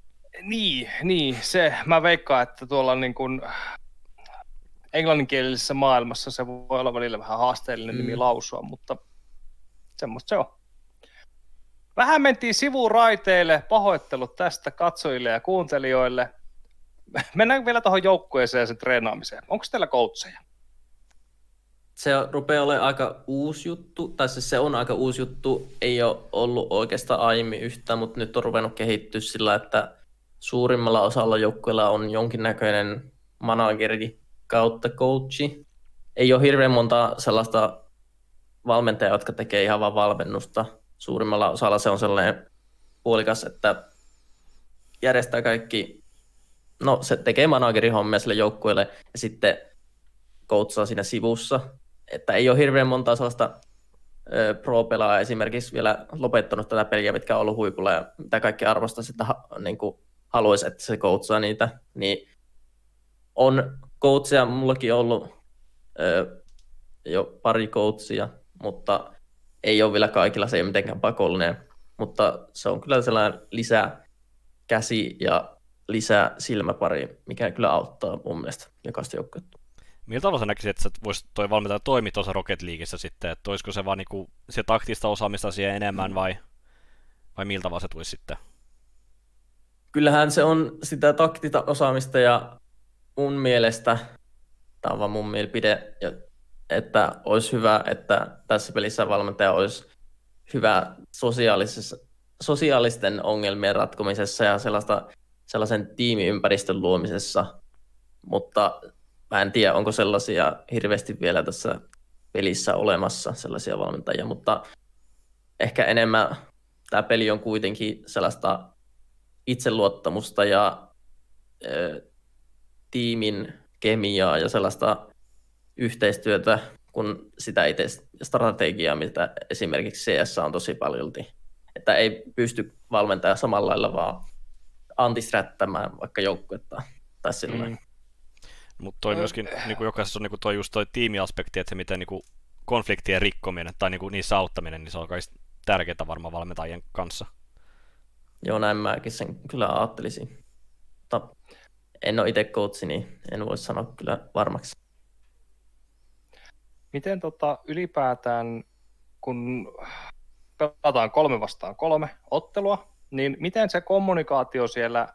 Niin, niin, se, mä veikkaan, että tuolla niin kuin englanninkielisessä maailmassa se voi olla välillä vähän haasteellinen mm. nimi lausua, mutta semmoista se on. Vähän mentiin sivuraiteille, pahoittelut tästä katsojille ja kuuntelijoille. Mennään vielä tuohon joukkueeseen ja sen treenaamiseen. Onko teillä coacheja? Se rupeaa olemaan aika uusi juttu, tai siis se on aika uusi juttu, ei ole ollut oikeastaan aiemmin yhtään, mutta nyt on ruvennut kehittyä sillä, että suurimmalla osalla joukkueilla on jonkinnäköinen manageri kautta coachi. Ei ole hirveän monta sellaista valmentajaa, jotka tekee ihan vain valmennusta. Suurimmalla osalla se on sellainen puolikas, että järjestää kaikki, no se tekee managerihommia sille joukkueelle ja sitten coachaa siinä sivussa. Että ei ole hirveän monta sellaista ö, pro-pelaajaa esimerkiksi vielä lopettanut tätä peliä, mitkä on ollut huipulla ja mitä kaikki arvostaisi, että niin haluaisi, että se coachaa niitä. Niin on coachia, mullakin ollut ö, jo pari coachia, mutta ei ole vielä kaikilla, se ei ole mitenkään pakollinen, mutta se on kyllä sellainen lisää käsi ja lisää silmäpari, mikä kyllä auttaa mun mielestä jokaista joukkuetta. Miltä tavalla sä näkisit, että vois toi valmentaja toimi tuossa Rocket Leagueissa sitten, että olisiko se vaan niinku se taktista osaamista siihen enemmän vai, vai miltä tavalla se tulisi sitten? Kyllähän se on sitä taktista osaamista ja mun mielestä, tämä on vaan mun mielipide, että olisi hyvä, että tässä pelissä valmentaja olisi hyvä sosiaalisessa, sosiaalisten ongelmien ratkomisessa ja sellaista, sellaisen tiimiympäristön luomisessa, mutta mä en tiedä, onko sellaisia hirveästi vielä tässä pelissä olemassa, sellaisia valmentajia, mutta ehkä enemmän tämä peli on kuitenkin sellaista itseluottamusta ja ö, tiimin kemiaa ja sellaista yhteistyötä kun sitä itse strategiaa, mitä esimerkiksi CS on tosi paljolti. Että ei pysty valmentaja samalla lailla vaan antisträttämään vaikka joukkuetta tai sillä mm. Mutta toi myöskin, niin kuin jokaisessa on niin kuin toi just toi tiimiaspekti, että se miten niin kuin konfliktien rikkominen tai niin kuin niissä auttaminen, niin se on kaikista tärkeää varmaan valmentajien kanssa. Joo, näin mäkin sen kyllä ajattelisin. En ole itse coachi, niin en voi sanoa kyllä varmaksi. Miten tota, ylipäätään, kun pelataan kolme vastaan kolme ottelua, niin miten se kommunikaatio siellä,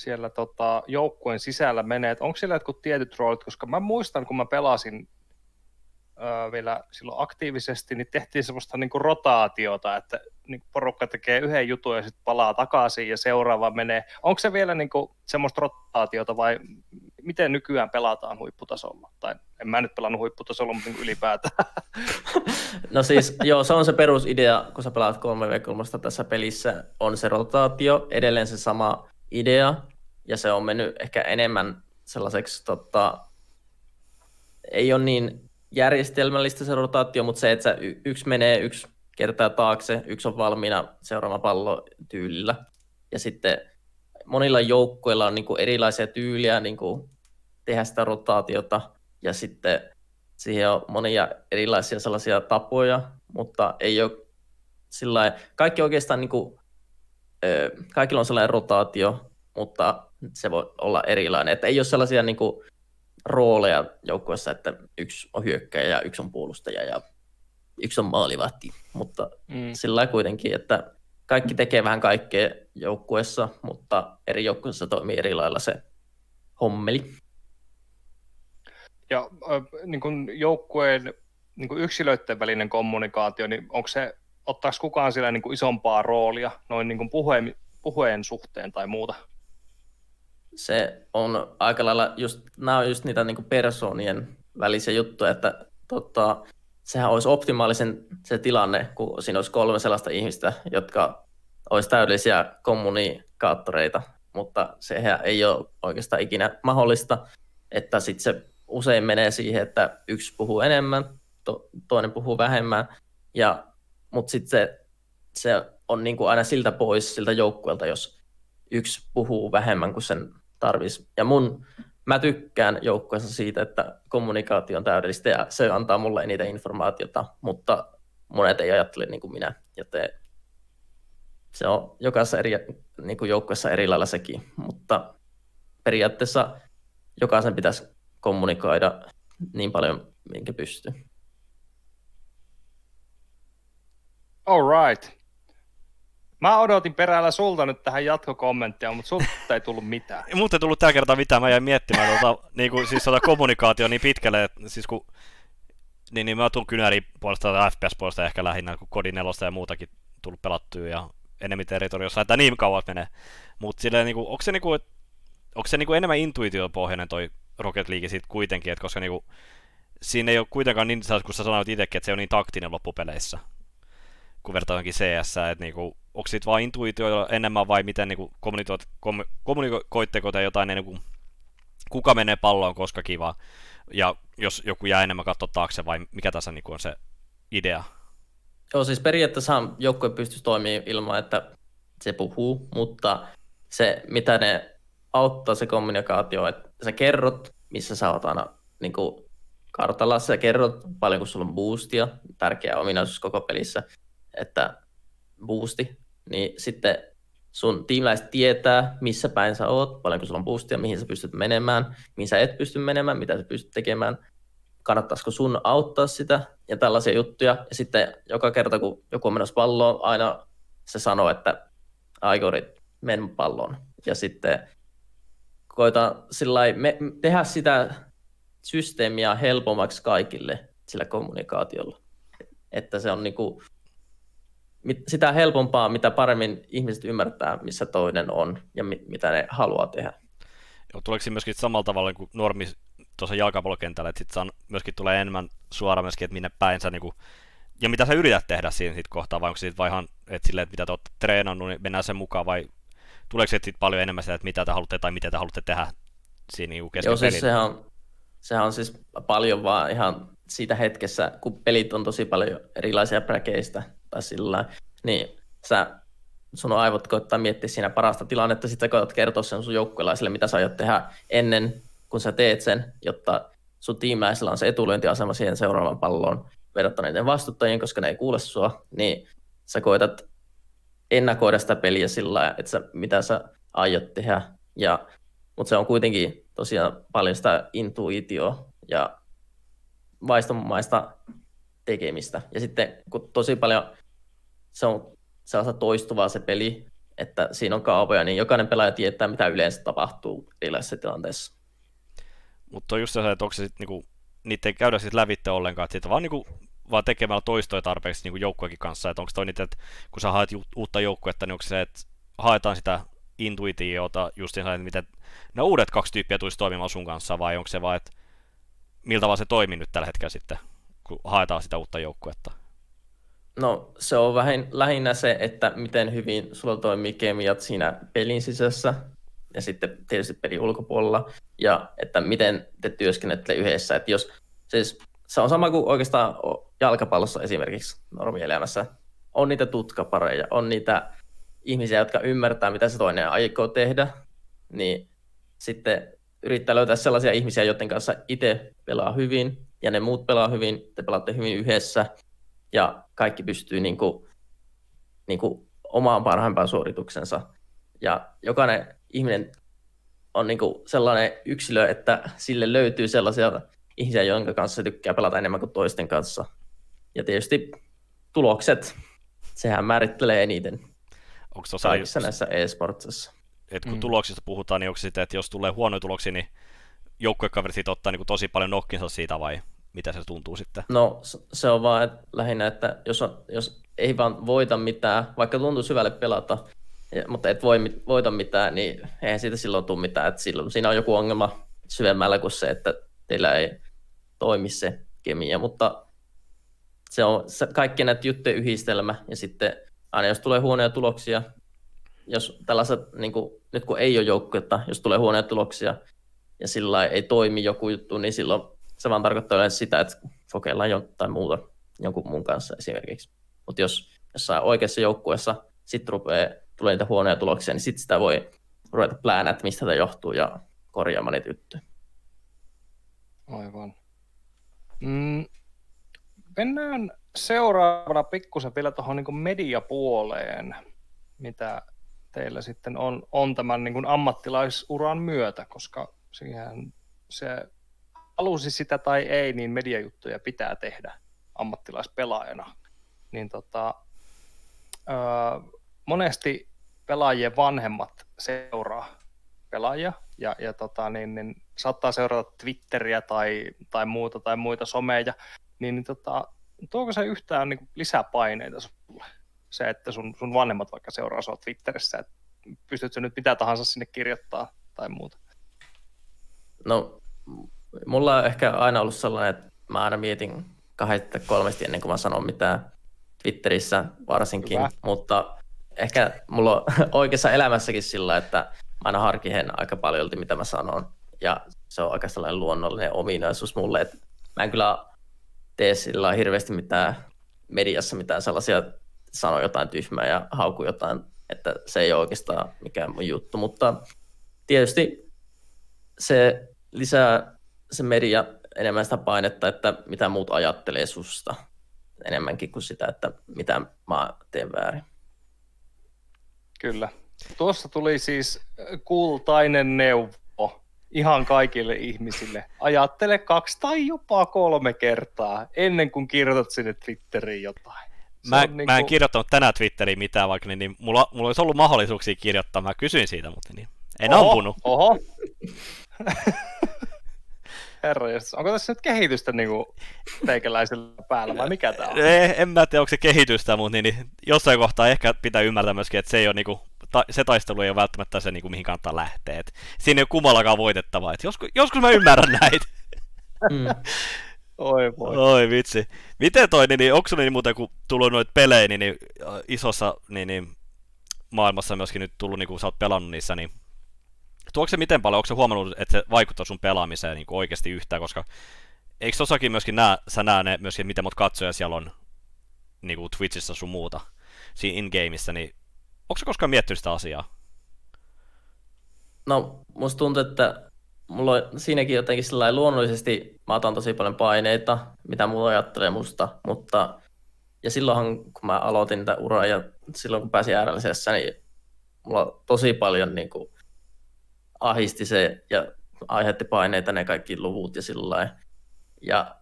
siellä tota, joukkueen sisällä menee? onko siellä jotkut tietyt roolit? Koska mä muistan, kun mä pelasin vielä silloin aktiivisesti, niin tehtiin semmoista niin kuin rotaatiota, että niin porukka tekee yhden jutun ja sitten palaa takaisin ja seuraava menee. Onko se vielä niin kuin semmoista rotaatiota vai miten nykyään pelataan huipputasolla? Tai en mä nyt pelannut huipputasolla, mutta niin ylipäätään. No siis, joo, se on se perusidea, kun sä pelaat 3v3 tässä pelissä, on se rotaatio, edelleen se sama idea, ja se on mennyt ehkä enemmän sellaiseksi, tota, ei ole niin järjestelmällistä se rotaatio, mutta se, että yksi menee, yksi kertaa taakse, yksi on valmiina seuraava pallo tyylillä. Ja sitten monilla joukkueilla on niin kuin erilaisia tyyliä niin kuin tehdä sitä rotaatiota, ja sitten siihen on monia erilaisia sellaisia tapoja, mutta ei ole sillä kaikki oikeastaan niin kuin, kaikilla on sellainen rotaatio, mutta se voi olla erilainen. Että ei ole sellaisia niin kuin, rooleja joukkueessa, että yksi on hyökkäjä ja yksi on puolustaja ja yksi on maalivahti, mutta mm. sillä kuitenkin, että kaikki tekee vähän kaikkea joukkueessa, mutta eri joukkueessa toimii eri lailla se hommeli. Ja äh, niin kuin joukkueen niin kuin yksilöiden välinen kommunikaatio, niin onko se, ottaako kukaan sillä niin kuin isompaa roolia noin niin kuin puheen, puheen suhteen tai muuta? Se on aika lailla just, nämä on just niitä niin persoonien välisiä juttuja, että tota, sehän olisi optimaalisen se tilanne, kun siinä olisi kolme sellaista ihmistä, jotka olisi täydellisiä kommunikaattoreita, mutta sehän ei ole oikeastaan ikinä mahdollista, että sitten se usein menee siihen, että yksi puhuu enemmän, to, toinen puhuu vähemmän, ja, mutta sitten se, se on niin kuin aina siltä pois siltä joukkueelta, jos yksi puhuu vähemmän kuin sen tarvitsisi. Ja mun mä tykkään joukkueessa siitä, että kommunikaatio on täydellistä ja se antaa mulle eniten informaatiota, mutta monet ei ajattele niin kuin minä, joten se on jokaisessa eri, niin kuin joukkueessa eri lailla sekin, mutta periaatteessa jokaisen pitäisi kommunikoida niin paljon, minkä pystyy. All right. Mä odotin perällä sulta nyt tähän jatkokommenttia, mutta sulta ei tullut mitään. Mutta ei tullut tällä kertaa mitään. Mä jäin miettimään tuota, niin kuin, siis tuota kommunikaatio niin pitkälle, että siis kun, niin, niin mä tuun kynäri puolesta tai FPS-puolesta ehkä lähinnä, kun Kodin nelosta ja muutakin tullut pelattua ja enemmän territoriossa, että niin kauan menee. Mutta silleen, niin kuin, onko se, niin kuin, onko se niin kuin enemmän intuitiopohjainen toi Rocket League sitten kuitenkin, että koska niin kuin, siinä ei ole kuitenkaan niin, kun sä sanoit itsekin, että se on niin taktinen loppupeleissä, kun vertaa johonkin CS, että niinku, onko siitä vaan intuitio enemmän vai miten kommunikoit, kom, kommunikoitteko te jotain niin kuin, kuka menee palloon koska kiva, ja jos joku jää enemmän katsoa taakse vai mikä tässä niinku on se idea? Joo, siis periaatteessa joukkue pystyisi toimimaan ilman, että se puhuu, mutta se, mitä ne auttaa se kommunikaatio, että sä kerrot, missä sä oot aina niin kuin kartalla, sä kerrot paljon, kun sulla on boostia, tärkeä ominaisuus koko pelissä, että boosti, niin sitten sun tiimiläiset tietää, missä päin sä oot, paljonko sulla on boostia, mihin sä pystyt menemään, mihin sä et pysty menemään, mitä sä pystyt tekemään, kannattaisiko sun auttaa sitä ja tällaisia juttuja. Ja sitten joka kerta, kun joku on menossa palloon, aina se sanoo, että Aigorit, men palloon. Ja sitten koita sillai, me, tehdä sitä systeemiä helpommaksi kaikille sillä kommunikaatiolla. Että se on niinku, sitä helpompaa, mitä paremmin ihmiset ymmärtää, missä toinen on ja mit, mitä ne haluaa tehdä. Joo, tuleeko siinä myöskin samalla tavalla kuin normi tuossa jalkapallokentällä, että sitten myöskin tulee enemmän suora myöskin, että minne päin sä niinku, ja mitä sä yrität tehdä siinä sit kohtaa, vai onko se vai ihan, että silleen, että mitä te olette treenannut, niin mennään sen mukaan, vai tuleeko se sitten paljon enemmän sitä, että mitä te haluatte tai mitä te haluatte tehdä siinä niinku kesken Joo, siis sehän on, sehän on siis paljon vaan ihan siitä hetkessä, kun pelit on tosi paljon erilaisia bräkeistä tai sillä niin sä, sun aivot koittaa miettiä siinä parasta tilannetta, sitten koetat kertoa sen sun joukkueelaisille, mitä sä aiot tehdä ennen kuin sä teet sen, jotta sun tiimäisellä on se etulyöntiasema siihen seuraavan palloon verrattuna niiden vastuttajien, koska ne ei kuule sua, niin sä koetat ennakoida sitä peliä sillä että sä, mitä sä aiot tehdä. Ja, mutta se on kuitenkin tosiaan paljon sitä intuitio ja vaistomaista tekemistä. Ja sitten kun tosi paljon se on sellaista toistuvaa se peli, että siinä on kaavoja, niin jokainen pelaaja tietää, mitä yleensä tapahtuu erilaisissa tilanteissa. Mutta on just se, että onko se sitten niinku, niitä ei käydä siis lävitte ollenkaan, että siitä vaan, niinku, vaan tekemällä toistoja tarpeeksi niinku joukkuekin kanssa, että onko toi niitä, että kun sä haet uutta joukkuetta, niin onko se, että haetaan sitä intuitiota just että miten nämä uudet kaksi tyyppiä tulisi toimimaan sun kanssa, vai onko se vaan, että miltä vaan se toimii nyt tällä hetkellä sitten, kun haetaan sitä uutta joukkuetta? No se on vähän lähinnä se, että miten hyvin sulla toimii kemiat siinä pelin sisässä ja sitten tietysti pelin ulkopuolella ja että miten te työskennette yhdessä. Että jos, siis se on sama kuin oikeastaan jalkapallossa esimerkiksi normielämässä. On niitä tutkapareja, on niitä ihmisiä, jotka ymmärtää, mitä se toinen aikoo tehdä, niin sitten yrittää löytää sellaisia ihmisiä, joiden kanssa itse pelaa hyvin ja ne muut pelaa hyvin, te pelaatte hyvin yhdessä ja kaikki pystyy niin kuin, niin kuin omaan parhaimpaan suorituksensa. Ja jokainen ihminen on niin kuin sellainen yksilö, että sille löytyy sellaisia ihmisiä, jonka kanssa se tykkää pelata enemmän kuin toisten kanssa. Ja tietysti tulokset, sehän määrittelee eniten Onko tuossa kaikissa näissä e-sportsissa. että kun Mm. tuloksista puhutaan, niin onko sitten, että jos tulee huonoja tuloksia, niin joukkuekaverit ottaa niin kuin tosi paljon nokkinsa siitä vai mitä se tuntuu sitten? No se on vaan että lähinnä, että jos, on, jos ei vaan voita mitään, vaikka tuntuu syvälle pelata, mutta et voi, voita mitään, niin eihän siitä silloin tule mitään. Että silloin siinä on joku ongelma syvemmällä kuin se, että teillä ei toimi se kemia, mutta se on kaikki näitä juttujen yhdistelmä ja sitten aina jos tulee huonoja tuloksia, jos tällaiset, niin kuin, nyt kun ei ole joukkuetta, jos tulee huonoja tuloksia ja sillä ei toimi joku juttu, niin silloin se vaan tarkoittaa yleensä sitä, että kokeillaan jotain muuta jonkun muun kanssa esimerkiksi. Mutta jos jossain oikeassa joukkueessa sitten rupeaa tulee niitä huonoja tuloksia, niin sitten sitä voi ruveta pläänää, että mistä tämä johtuu ja korjaamaan niitä juttuja. Aivan. Mm, mennään seuraavana pikkusen vielä tuohon niin mediapuoleen, mitä teillä sitten on, on tämän niin ammattilaisuran myötä, koska siihen se halusi sitä tai ei, niin mediajuttuja pitää tehdä ammattilaispelaajana. Niin tota, öö, monesti pelaajien vanhemmat seuraa pelaajia ja, ja tota, niin, niin, saattaa seurata Twitteriä tai, tai muuta tai muita someja, niin, niin tota, tuoko se yhtään niin lisäpaineita sulle? Se, että sun, sun vanhemmat vaikka seuraa sua Twitterissä, että pystytkö nyt mitä tahansa sinne kirjoittaa tai muuta? No, mulla on ehkä aina ollut sellainen, että mä aina mietin kahdesta kolmesti ennen kuin mä sanon mitään Twitterissä varsinkin, Hyvä. mutta ehkä mulla on oikeassa elämässäkin sillä, että mä aina harkihen aika paljon, mitä mä sanon, ja se on aika sellainen luonnollinen ominaisuus mulle, että mä en kyllä tee sillä hirveästi mitään mediassa mitään sellaisia, sano jotain tyhmää ja hauku jotain, että se ei ole oikeastaan mikään mun juttu, mutta tietysti se lisää se media enemmän sitä painetta, että mitä muut ajattelee susta enemmänkin kuin sitä, että mitä mä teen väärin. Kyllä. Tuossa tuli siis kultainen neuvo ihan kaikille ihmisille. Ajattele kaksi tai jopa kolme kertaa ennen kuin kirjoitat sinne Twitteriin jotain. Se Mä, niin niinku- mä en kirjoittanut tänään Twitteriin mitään, vaikka niin, niin mulla, mulla olisi ollut mahdollisuuksia kirjoittaa. Mä kysyin siitä, mutta niin, en Oho, ampunut. Oho. Herra, onko tässä nyt kehitystä niinku teikäläisellä päällä vai mikä tää on? Eh, en mä tiedä, onko se kehitystä, mutta niin, niin, jossain kohtaa ehkä pitää ymmärtää myöskin, että se, ei ole, niinku, ta, se taistelu ei ole välttämättä se, niinku, mihin kannattaa lähteä. Et siinä ei ole kummallakaan voitettavaa. Et joskus, joskus mä ymmärrän näitä. Mm. Oi voi. Oi vitsi. Miten toi, niin, niin onko sulla niin muuten, kun tullut noita pelejä, niin, niin isossa niin, niin, maailmassa myöskin nyt tullut, niin kun sä oot pelannut niissä, niin tuoksi se miten paljon, onko se huomannut, että se vaikuttaa sun pelaamiseen niin oikeasti yhtään, koska eikö tossakin myöskin nää, sä näe ne myöskin, miten mut katsoja siellä on niin kuin Twitchissä sun muuta, siinä in-gameissa, niin onko se koskaan miettinyt sitä asiaa? No, musta tuntuu, että mulla on siinäkin jotenkin sillä luonnollisesti, mä otan tosi paljon paineita, mitä mulla ajattelee musta, mutta ja silloinhan, kun mä aloitin tätä uraa ja silloin kun pääsin RLCssä, niin mulla tosi paljon niin kuin, ahisti se ja aiheutti paineita ne kaikki luvut ja sillä. Ja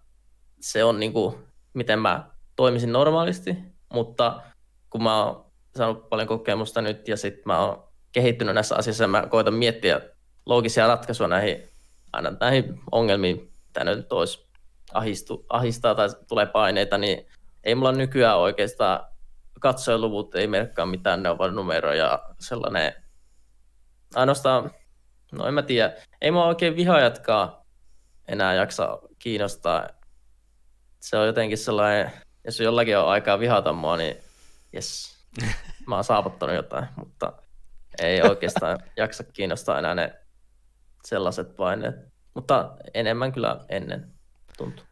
se on niin kuin, miten mä toimisin normaalisti, mutta kun mä oon saanut paljon kokemusta nyt ja sitten mä oon kehittynyt näissä asioissa mä koitan miettiä loogisia ratkaisuja näihin, aina näihin ongelmiin, mitä nyt olisi ahistu, ahistaa tai tulee paineita, niin ei mulla nykyään oikeastaan katsojaluvut ei merkkaa mitään, ne on vain numeroja ja sellainen ainoastaan, no en mä tiedä, ei mua oikein vihaajatkaan enää jaksa kiinnostaa. Se on jotenkin sellainen, jos jollakin on aikaa vihata mua, niin jes, mä oon saavuttanut jotain, mutta ei oikeastaan jaksa kiinnostaa enää ne sellaiset paineet. Mutta enemmän kyllä ennen tuntuu.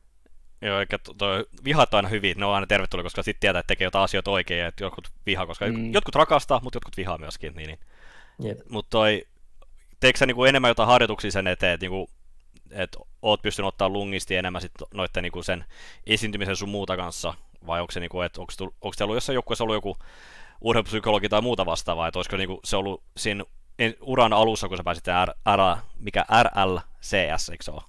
Joo, eikä to- toi vihat aina hyvin, ne on aina tervetullut, koska sitten tietää, että tekee jotain asioita oikein, että jotkut vihaa, koska mm. jotkut rakastaa, mutta jotkut vihaa myöskin. Niin, niin. Jep. Mutta toi, teekö sä niinku enemmän jotain harjoituksia sen eteen, että niinku, et oot pystynyt ottaa lungisti enemmän sit noitten niinku sen esiintymisen sun muuta kanssa, vai onko se niinku, et onko, tull, onko teillä ollut jossain joukkueessa ollut joku urheilupsykologi tai muuta vastaavaa, että olisiko niinku se ollut siinä en- uran alussa, kun sä pääsit R, R, mikä RLCS, eikö se ole?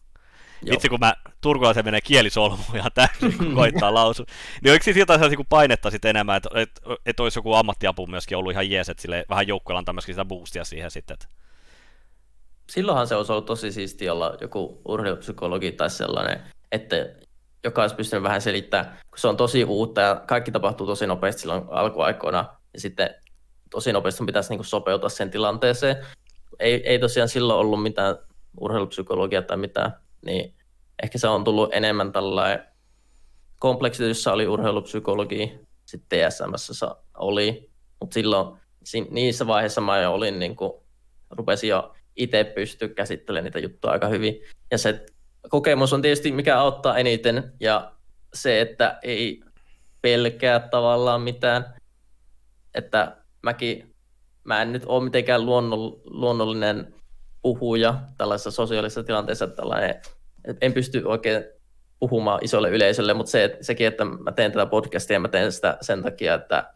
Joo. Vitsi, kun mä turkulaisen menee kielisolmu ihan täysin, kun koittaa lausua. Niin oliko siitä jotain sellaisia niinku painetta sitten enemmän, että et, et olisi joku ammattiapu myöskin ollut ihan jees, että sille vähän joukkueella antaa myöskin sitä boostia siihen sitten. Että... Silloinhan se olisi ollut tosi siisti olla joku urheilupsykologi tai sellainen, että joka olisi pystynyt vähän selittämään, kun se on tosi uutta ja kaikki tapahtuu tosi nopeasti silloin alkuaikoina, ja sitten tosi nopeasti pitäisi niin sopeutua sen tilanteeseen. Ei, ei tosiaan silloin ollut mitään urheilupsykologia tai mitään, niin ehkä se on tullut enemmän tällainen kompleksitissa oli urheilupsykologi, sitten TSMssä oli, mutta silloin si- niissä vaiheissa mä jo olin, niin kuin, rupesin jo itse pystyä käsittelemään niitä juttuja aika hyvin. Ja se kokemus on tietysti mikä auttaa eniten, ja se, että ei pelkää tavallaan mitään, että mäkin, mä en nyt ole mitenkään luonnoll, luonnollinen puhuja tällaisessa sosiaalisessa tilanteessa, että en pysty oikein puhumaan isolle yleisölle, mutta se, sekin, että mä teen tätä podcastia, mä teen sitä sen takia, että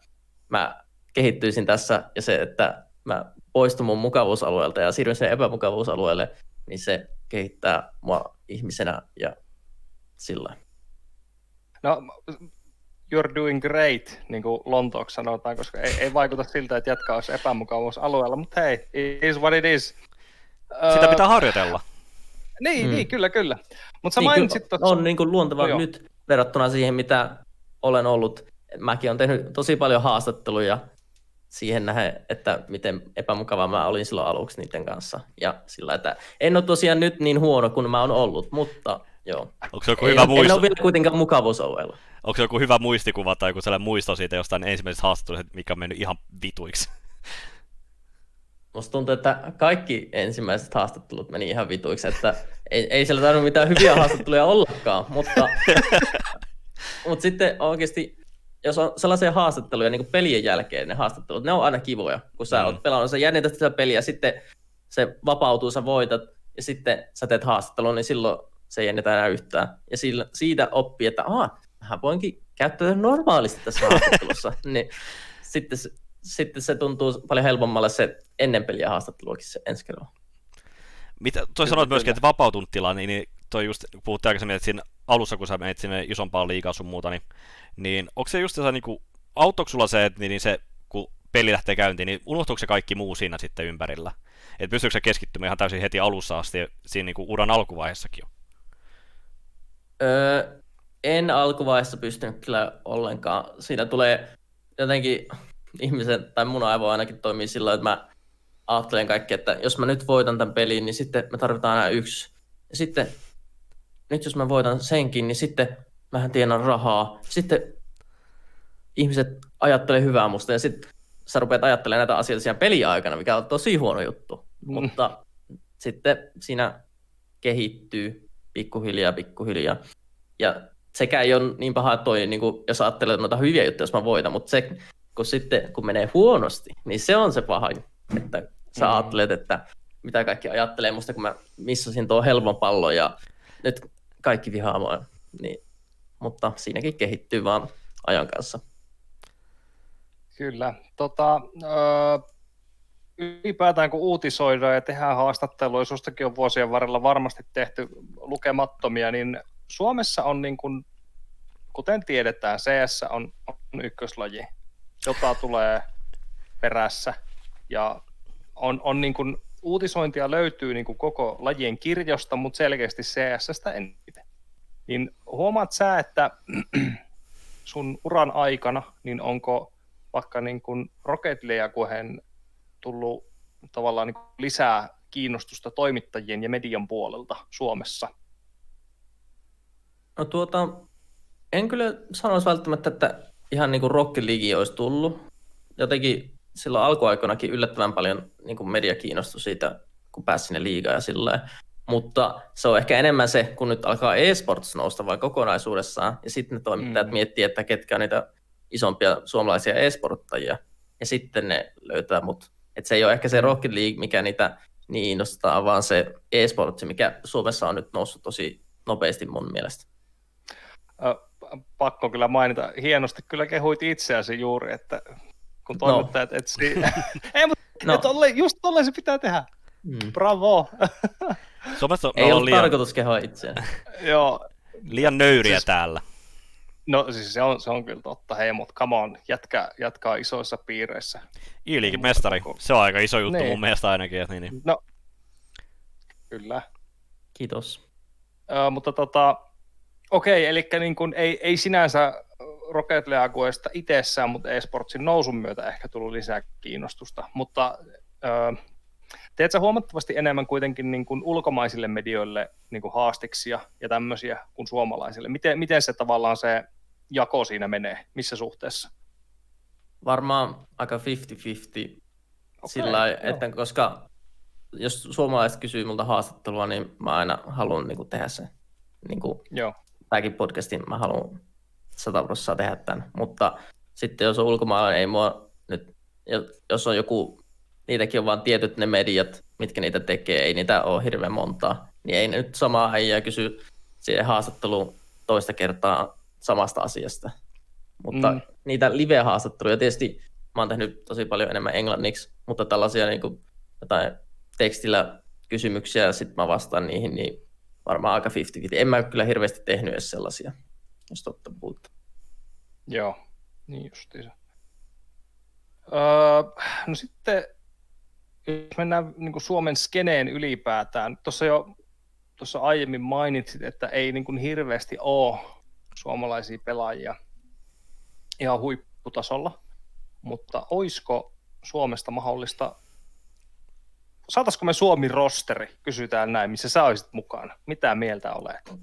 mä kehittyisin tässä ja se, että mä poistun mun mukavuusalueelta ja siirryn sen epämukavuusalueelle, niin se kehittää mua ihmisenä ja sillä. No, you're doing great, niin kuin Lontooksi sanotaan, koska ei, ei vaikuta siltä, että jatkaa olisi epämukavuusalueella, mutta hei, it is what it is. Sitä pitää harjoitella. Niin, Mm. niin, kyllä, kyllä. Mutta sä Niin, mainitsit kyllä tuossa... on niin kuin luontevaa No nyt verrattuna siihen, mitä olen ollut. Mäkin olen tehnyt tosi paljon haastatteluja siihen nähden, että miten epämukava mä olin silloin aluksi niiden kanssa. Ja sillä, että en ole tosiaan nyt niin huono kuin mä oon ollut, mutta joo. Onko se joku Ei, hyvä en muisto? ole vielä kuitenkaan mukavuusalueella. Onko se joku hyvä muistikuva tai joku sellainen muisto siitä jostain ensimmäisestä haastattelusta, mikä on mennyt ihan vituiksi? Musta tuntuu, että kaikki ensimmäiset haastattelut meni ihan vituiksi, että ei, ei siellä tarvinnut mitään hyviä haastatteluja ollakaan, mutta, mutta sitten oikeasti, jos on sellaisia haastatteluja niin kuin pelien jälkeen, ne haastattelut, ne on aina kivoja, kun sä Mm. oot pelannut, sä jännität sitä peliä, sitten se vapautuu, sä voitat, ja sitten sä teet haastattelun, niin silloin se ei jännitä enää yhtään. Ja sillä, siitä oppii, että aah, mä voinkin käyttää normaalisti tässä haastattelussa, niin sitten se, sitten se tuntuu paljon helpommalle se ennen peliä haastatteluakin se ensi kerralla. Mitä, toi sanoit myöskin, että vapautunut tila, niin, niin toi just, puhuttiin aikaisemmin, että siinä alussa, kun sä menit sinne isompaan liikaa sun muuta, niin, niin onko se just se, niin kuin, auttoiko sulla se, että niin, se, kun peli lähtee käyntiin, niin unohtuuko se kaikki muu siinä sitten ympärillä? Että pystyykö se keskittymään ihan täysin heti alussa asti siinä niin kuin uran alkuvaiheessakin jo? Öö, en alkuvaiheessa pystynyt kyllä ollenkaan. Siinä tulee jotenkin ihmisen, tai mun aivo ainakin toimii sillä että mä ajattelen kaikki, että jos mä nyt voitan tämän pelin, niin sitten me tarvitaan aina yksi. Ja sitten, nyt jos mä voitan senkin, niin sitten mähän tienan rahaa. Sitten ihmiset ajattelee hyvää musta, ja sitten sä rupeat ajattelemaan näitä asioita siinä peliaikana, mikä on tosi huono juttu. Mm. Mutta sitten siinä kehittyy pikkuhiljaa, pikkuhiljaa. Ja sekä ei ole niin paha toi, niin kuin, jos ajattelee noita hyviä juttuja, jos mä voitan, mutta se, kun sitten kun menee huonosti, niin se on se paha, että sä mm. ajattelet, että mitä kaikki ajattelee musta, kun mä missasin tuo helpon pallon ja nyt kaikki vihaa mua. Niin, mutta siinäkin kehittyy vaan ajan kanssa. Kyllä. Tota, öö, ylipäätään kun uutisoidaan ja tehdään haastatteluja, sustakin on vuosien varrella varmasti tehty lukemattomia, niin Suomessa on niin kuin, kuten tiedetään, CS on, on ykköslaji, jota tulee perässä ja on, on niin kuin, uutisointia löytyy niin kuin koko lajien kirjosta, mutta selkeästi CSstä eniten. Niin huomaat sä, että sun uran aikana, niin onko vaikka niin kuin Rocket Leagueen tullut tavallaan niin lisää kiinnostusta toimittajien ja median puolelta Suomessa? No tuota, en kyllä sanoisi välttämättä, että ihan niin kuin Rocket League olisi tullut. Jotenkin silloin alkuaikoinakin yllättävän paljon niin kuin media kiinnostui siitä, kun pääsi sinne liigaan ja sillä mutta se on ehkä enemmän se, kun nyt alkaa e-sports nousta vain kokonaisuudessaan, ja sitten ne toimittajat mm. miettii, että ketkä on niitä isompia suomalaisia e-sporttajia, ja sitten ne löytää mut. Et se ei ole ehkä se Rocket League, mikä niitä niin innostaa, vaan se e-sports, mikä Suomessa on nyt noussut tosi nopeasti mun mielestä. Pakko kyllä mainita, hienosti kyllä kehuit itseäsi juuri, että kun toimittajat no. etsii. ei, mutta no. tolle, just tolleen se pitää tehdä. Mm. Bravo! Suomessa ei ollut liian... tarkoitus kehoa itseään. Joo. Liian nöyriä siis, täällä. No siis se on, se on kyllä totta, hei, mutta come on, jätkä, jatkaa isoissa piireissä. i mestari, se on aika iso juttu niin. mun mielestä ainakin. Että niin, niin. No, kyllä. Kiitos. Ö, mutta tota, okei, eli niin kun ei, ei sinänsä Rocket Leagueista itsessään, mutta eSportsin nousun myötä ehkä tullut lisää kiinnostusta. Mutta ö, teet sä huomattavasti enemmän kuitenkin niin kuin ulkomaisille medioille niin kuin haastiksia ja tämmöisiä kuin suomalaisille? Miten, miten se tavallaan se jako siinä menee? Missä suhteessa? Varmaan aika 50-50 okay, sillä että koska jos suomalaiset kysyy multa haastattelua, niin mä aina haluan niin kuin, tehdä sen. Niin kuin, Joo. Tämäkin podcastin mä haluan 100 tehdä tämän. Mutta sitten jos on ulkomaalainen, ei mua nyt, jos on joku niitäkin on vain tietyt ne mediat, mitkä niitä tekee, ei niitä ole hirveän montaa, niin ei nyt samaa äijää kysy siihen haastatteluun toista kertaa samasta asiasta. Mutta mm. niitä live-haastatteluja tietysti mä oon tehnyt tosi paljon enemmän englanniksi, mutta tällaisia niin kuin, jotain tekstillä kysymyksiä ja sitten mä vastaan niihin, niin varmaan aika 50-50. En mä kyllä hirveästi tehnyt edes sellaisia, jos totta puhutaan. Joo, niin justiinsa. Öö, no sitten jos mennään niin kuin Suomen skeneen ylipäätään, tuossa jo tuossa aiemmin mainitsit, että ei niin kuin hirveästi ole suomalaisia pelaajia ihan huipputasolla, mutta olisiko Suomesta mahdollista, saataisiko me Suomi rosteri, kysytään näin, missä sä olisit mukana, mitä mieltä olet?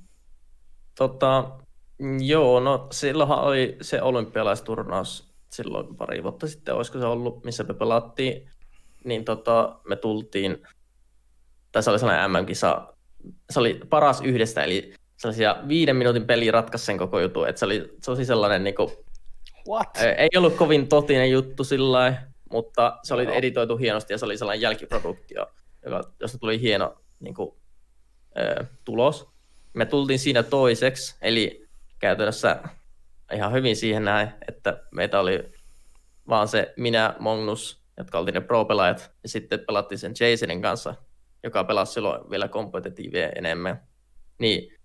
Tota, joo, no silloinhan oli se olympialaisturnaus silloin pari vuotta sitten, olisiko se ollut, missä me pelattiin niin tota, me tultiin, tai se oli sellainen MM-kisa, se oli paras yhdestä, eli sellaisia viiden minuutin peli ratkaisi sen koko jutun, että se oli, se oli sellainen niin kuin, What? Ei ollut kovin totinen juttu sillä mutta se oli no. editoitu hienosti ja se oli sellainen jälkiproduktio, joka, josta tuli hieno niin kuin, ö, tulos. Me tultiin siinä toiseksi, eli käytännössä ihan hyvin siihen näin, että meitä oli vaan se minä, Magnus jotka oltiin ne pro-pelaajat, ja sitten pelattiin sen Jasonin kanssa joka pelasi silloin vielä kompetitiivia enemmän. Niin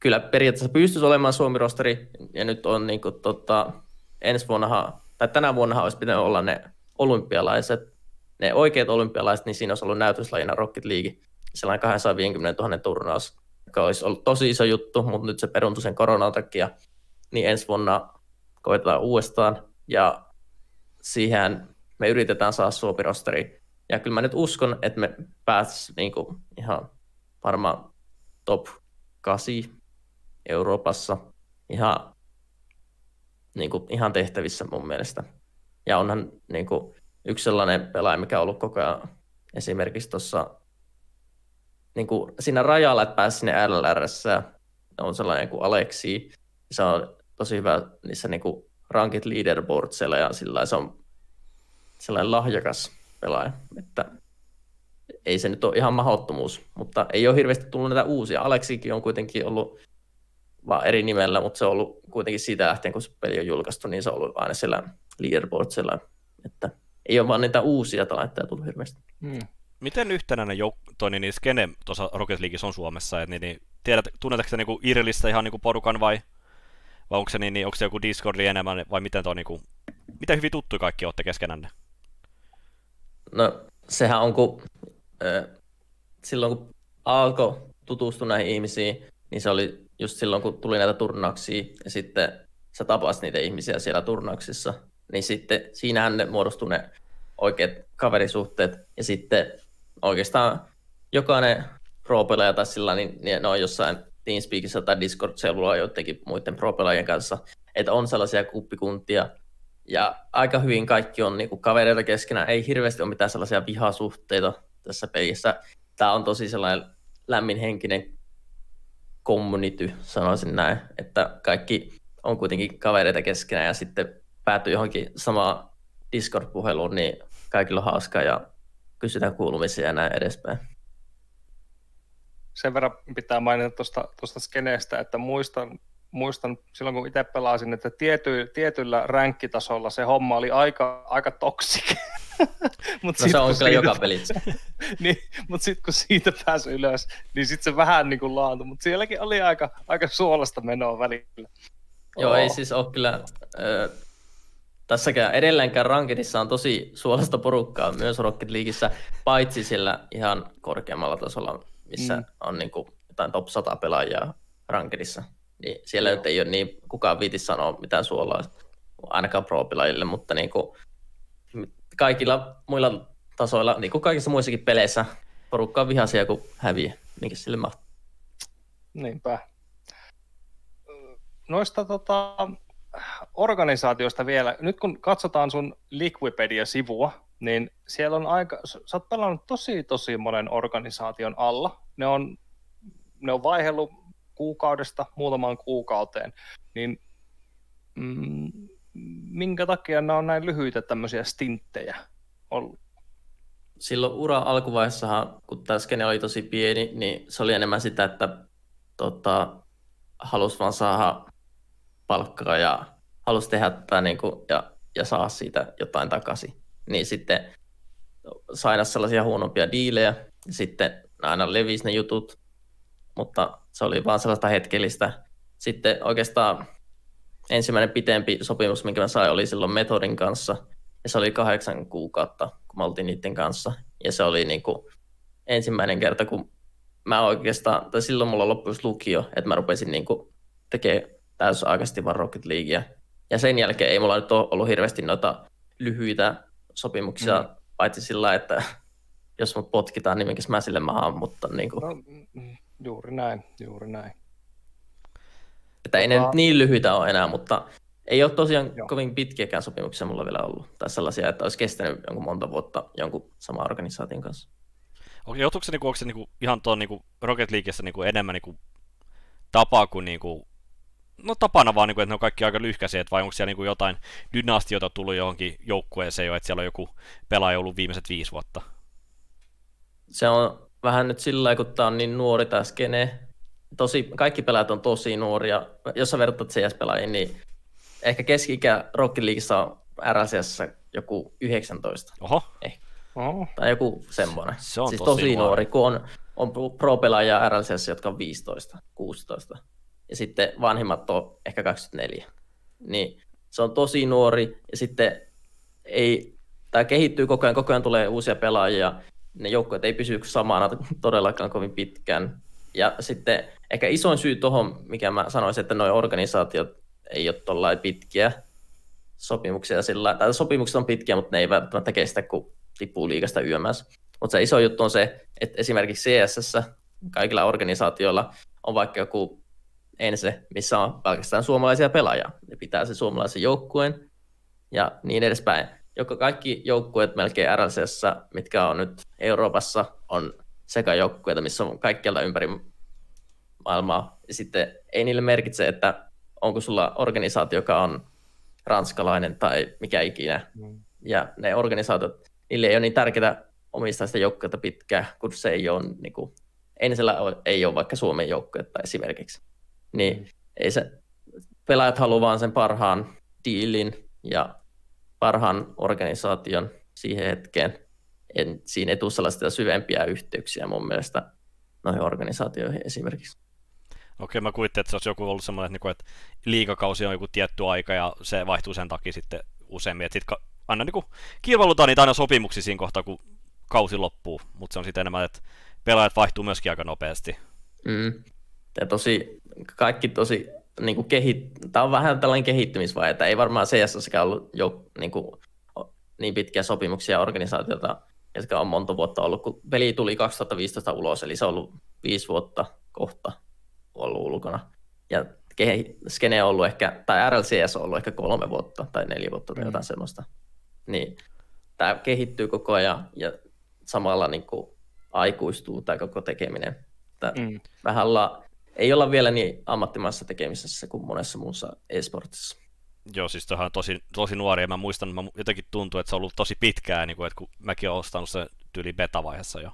kyllä periaatteessa pystyisi olemaan Suomi-rosteri, ja nyt on niin kuin, tota, ensi vuonna, tai tänä vuonna olisi pitänyt olla ne olympialaiset, ne oikeat olympialaiset, niin siinä olisi ollut näytöslajina Rocket League, sellainen 250 000 turnaus, joka olisi ollut tosi iso juttu, mutta nyt se peruntui sen koronan takia, niin ensi vuonna koetetaan uudestaan, ja siihen me yritetään saada Suomi-rosteri. Ja kyllä mä nyt uskon, että me pääsis niinku ihan varmaan top 8 Euroopassa ihan, niinku, ihan tehtävissä mun mielestä. Ja onhan niinku, yksi sellainen pelaaja, mikä on ollut koko ajan esimerkiksi tuossa niinku, siinä rajalla, että pääsi sinne LLRS, on sellainen kuin Aleksi. Se on tosi hyvä niissä niinku, rankit leaderboardsilla ja sillä se on sellainen lahjakas pelaaja, että ei se nyt ole ihan mahdottomuus, mutta ei ole hirveästi tullut näitä uusia. Aleksikin on kuitenkin ollut vaan eri nimellä, mutta se on ollut kuitenkin siitä lähtien, kun se peli on julkaistu, niin se on ollut aina siellä leaderboardsilla, että ei ole vaan niitä uusia talentteja tullut hirveästi. Hmm. Miten yhtenäinen jouk- toi niin, niin skene tuossa Rocket Leagueissa on Suomessa? Et, niin, niin, tiedät, tunnetaanko niinku Irlistä ihan niinku porukan vai, vai onko se, niin, niin, se joku Discordi enemmän vai miten toi niinku, miten hyvin tuttu kaikki olette keskenänne? No sehän on, kun äh, silloin kun alkoi tutustua näihin ihmisiin, niin se oli just silloin, kun tuli näitä turnauksia ja sitten sä tapasit niitä ihmisiä siellä turnauksissa, niin sitten siinähän ne muodostui ne oikeat kaverisuhteet ja sitten oikeastaan jokainen pro tai sillä niin, niin ne on jossain Teamspeakissa tai Discord-seudulla joidenkin muiden pro kanssa, että on sellaisia kuppikuntia, ja aika hyvin kaikki on niinku kavereita keskenään, ei hirveästi ole mitään sellaisia vihasuhteita tässä pelissä. Tämä on tosi sellainen lämminhenkinen community, sanoisin näin, että kaikki on kuitenkin kavereita keskenään ja sitten päätyy johonkin samaan Discord-puheluun, niin kaikilla on hauskaa ja kysytään kuulumisia ja näin edespäin. Sen verran pitää mainita tuosta, tuosta skeneestä, että muistan, muistan silloin, kun itse pelasin, että tiety, tietyllä ränkkitasolla se homma oli aika, aika toksik. Mut no sit, se on kyllä joka pelissä. niin, mutta sitten kun siitä pääsi ylös, niin sitten se vähän niin kuin laantui, mutta sielläkin oli aika, aika suolasta menoa välillä. Joo, oh. ei siis ole kyllä... tässäkään edelleenkään Rankedissa on tosi suolasta porukkaa myös Rocket Leagueissä, paitsi sillä ihan korkeammalla tasolla, missä mm. on niin kuin jotain top 100 pelaajaa Rankedissa. Niin siellä nyt ei ole niin, kukaan viiti sanoa mitään suolaa, ainakaan pro mutta niin kuin, kaikilla muilla tasoilla, niin kuin kaikissa muissakin peleissä, porukka on vihaisia, kun häviää. Minkä sille mahtuu? Niinpä. Noista tota, organisaatioista vielä. Nyt kun katsotaan sun Liquipedia-sivua, niin siellä on aika, sä oot pelannut tosi tosi monen organisaation alla. Ne on, ne on vaihellut kuukaudesta muutamaan kuukauteen, niin mm, minkä takia nämä on näin lyhyitä tämmöisiä stinttejä ollut? Silloin ura alkuvaiheessahan, kun tämä skene oli tosi pieni, niin se oli enemmän sitä, että tota, halusi vaan saada palkkaa ja halusi tehdä tätä niin kuin, ja, ja saa siitä jotain takaisin. Niin sitten saada sellaisia huonompia diilejä, sitten aina levisi ne jutut, mutta se oli vaan sellaista hetkellistä. Sitten oikeastaan ensimmäinen pitempi sopimus, minkä mä sain, oli silloin Metodin kanssa. Ja se oli kahdeksan kuukautta, kun mä oltiin niiden kanssa. Ja se oli niin kuin ensimmäinen kerta, kun mä oikeastaan, tai silloin mulla loppuisi lukio, että mä rupesin niin kuin tekemään täysaikaisesti vaan Rocket Leaguea. Ja sen jälkeen ei mulla nyt ole ollut hirveästi noita lyhyitä sopimuksia, mm. paitsi sillä että jos mut potkitaan, niin minkäs mä sille maahan, mutta niin kuin... no, mm, juuri näin, juuri näin. Että ei tota... ne niin lyhyitä ole enää, mutta ei ole tosiaan Joo. kovin pitkiäkään sopimuksia mulla vielä ollut. Tai sellaisia, että olisi kestänyt jonkun monta vuotta jonkun saman organisaation kanssa. Okei, joutuuko se, niinku, onko se niinku, ihan tuon niinku Rocket Leagueissa niinku enemmän niinku, tapa kuin niinku, no tapana vaan, niinku, että ne on kaikki aika lyhkäisiä, vai onko siellä niinku jotain dynastioita tullut johonkin joukkueeseen jo, että siellä on joku pelaaja ollut viimeiset viisi vuotta? Se on vähän nyt sillä kun tämä on niin nuori tämä skene, tosi, kaikki pelaajat on tosi nuoria. Jos sä vertaat CS-pelaajiin, niin ehkä keski-ikä Rocket Leagueissa on RLCS joku 19. Oho. Eh. Oh. Tai joku semmoinen. Se on siis tosi tosi nuori. nuori, kun on, on pro-pelaajia RLCS, jotka on 15, 16. Ja sitten vanhimmat on ehkä 24. Niin se on tosi nuori ja sitten ei, tämä kehittyy koko ajan, koko ajan tulee uusia pelaajia. Ne joukkueet ei pysy samana todellakaan kovin pitkään. Ja sitten ehkä isoin syy tuohon, mikä mä sanoisin, että nuo organisaatiot ei ole tuollain pitkiä sopimuksia sillä tai sopimukset on pitkiä, mutta ne ei välttämättä kestä, kun tippuu liikasta yömässä. Mutta se iso juttu on se, että esimerkiksi CSS kaikilla organisaatioilla on vaikka joku ense, missä on pelkästään suomalaisia pelaajia. Ne pitää se suomalaisen joukkueen ja niin edespäin. Joka kaikki joukkueet melkein RLCS, mitkä on nyt Euroopassa, on sekajoukkueita, missä on kaikkialta ympäri maailmaa. Ja sitten ei niille merkitse, että onko sulla organisaatio, joka on ranskalainen tai mikä ikinä. Mm. Ja ne organisaatiot, niille ei ole niin tärkeää omistaa sitä joukkuetta pitkään, kun se ei ole, niin kuin, Ensellä ei ole vaikka Suomen joukkuetta esimerkiksi. Niin ei se, pelaajat haluaa vaan sen parhaan diilin ja parhaan organisaation siihen hetkeen. En, siinä ei tule sellaisia syvempiä yhteyksiä mun mielestä noihin organisaatioihin esimerkiksi. Okei, mä kuvittelin, että se olisi joku ollut semmoinen, että, niinku, että liikakausi on joku tietty aika ja se vaihtuu sen takia sitten useammin. Että sitten aina niin kilpailutaan niitä aina sopimuksia siinä kohtaa, kun kausi loppuu, mutta se on sitten enemmän, että pelaajat vaihtuu myöskin aika nopeasti. Mm. Ja tosi, kaikki tosi niin kuin kehit... Tämä on vähän tällainen kehittymisvaihe, että ei varmaan CS ollut jo niin, kuin, niin pitkiä sopimuksia organisaatiota, jotka on monta vuotta ollut, kun peli tuli 2015 ulos, eli se on ollut viisi vuotta kohta ollut ulkona. Ja skene on ollut ehkä, tai RLCS on ollut ehkä kolme vuotta tai neljä vuotta tai jotain semmoista. Niin tämä kehittyy koko ajan ja samalla niin kuin aikuistuu tämä koko tekeminen. Että Mm. vähän olla, ei olla vielä niin ammattimaisessa tekemisessä kuin monessa muussa e-sportissa. Joo, siis toihan on tosi, tosi nuori, ja mä muistan, mä jotenkin tuntuu, että se on ollut tosi pitkään, niin kuin, että kun mäkin olen ostanut sen tyyli beta-vaiheessa jo.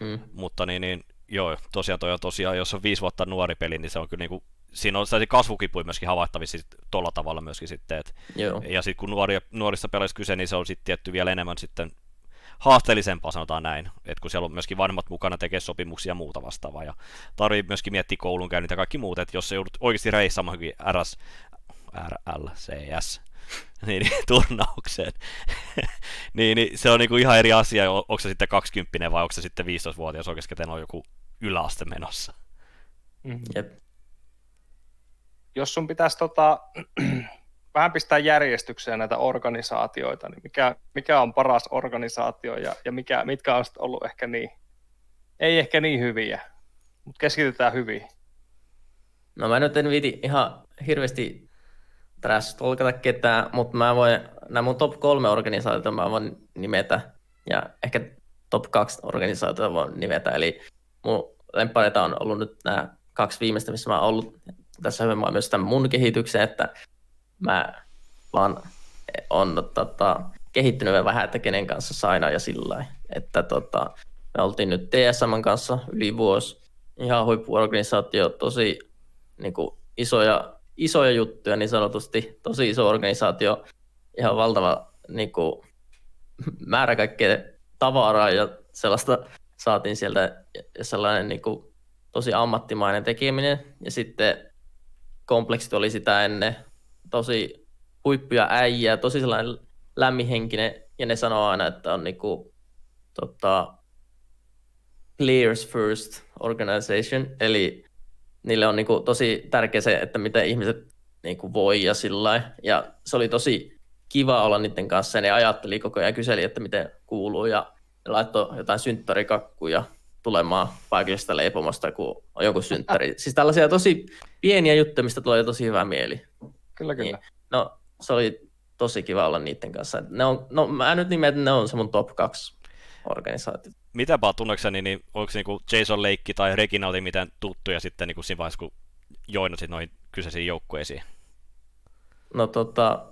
Mm. Mutta niin, niin joo, tosiaan toi on tosiaan, jos on viisi vuotta nuori peli, niin se on kyllä niin kuin, siinä on sellaisia kasvukipuja myöskin havaittavissa tuolla tavalla myöskin sitten, että Joo. Ja sitten kun nuoria, nuorista pelaajista kyse, niin se on sitten tietty vielä enemmän sitten haasteellisempaa, sanotaan näin. että kun siellä on myöskin vanhemmat mukana tekee sopimuksia ja muuta vastaavaa. Ja tarvii myöskin miettiä koulunkäynnit ja kaikki muut, että jos se joudut oikeasti reissaamaan RS, RLCS, niin, niin, turnaukseen, niin, niin, se on niinku ihan eri asia, onko se sitten 20 vai onko se sitten 15-vuotias oikeasti, keten on joku yläaste menossa. Mm. Jep. Jos sun pitäisi tota, vähän pistää järjestykseen näitä organisaatioita, niin mikä, mikä on paras organisaatio ja, ja mikä, mitkä on ollut ehkä niin, ei ehkä niin hyviä, mutta keskitytään hyvin. No mä nyt en viiti ihan hirveästi trash tolkata ketään, mutta mä voin, nämä mun top kolme organisaatiota mä voin nimetä, ja ehkä top kaksi organisaatiota voin nimetä, eli mun lempareita on ollut nyt nämä kaksi viimeistä, missä mä oon ollut tässä hyvin myös tämän mun kehityksen, että mä vaan on tota, kehittynyt vähän, että kenen kanssa saina ja sillä että tota, me oltiin nyt TSM kanssa yli vuosi, ihan huippuorganisaatio, tosi niin kuin isoja, isoja juttuja niin sanotusti, tosi iso organisaatio, ihan valtava niin kuin, määrä kaikkea tavaraa ja sellaista saatiin sieltä sellainen niin kuin, tosi ammattimainen tekeminen. Ja sitten kompleksit oli sitä ennen tosi huippuja äijää, tosi sellainen lämminhenkinen ja ne sanoo aina, että on niinku, tota, players first organization, eli niille on niinku tosi tärkeä se, että miten ihmiset niinku voi ja sillä. Ja se oli tosi kiva olla niiden kanssa ja ne ajatteli koko ajan kyseli, että miten kuuluu ja laittoi jotain synttärikakkuja tulemaan paikallista leipomosta, kun on joku synttäri. siis tällaisia tosi pieniä juttuja, mistä tulee tosi hyvä mieli. Kyllä, kyllä. Niin. No, se oli tosi kiva olla niiden kanssa. Ne on, no, mä nyt nimen, että ne on se mun top 2 organisaatio. Mitäpä tunnekseni, niin onko se niinku Jason Leikki tai Reginaldi miten tuttuja sitten niinku siinä vaiheessa, kun joinasit noihin kyseisiin joukkueisiin? No tota,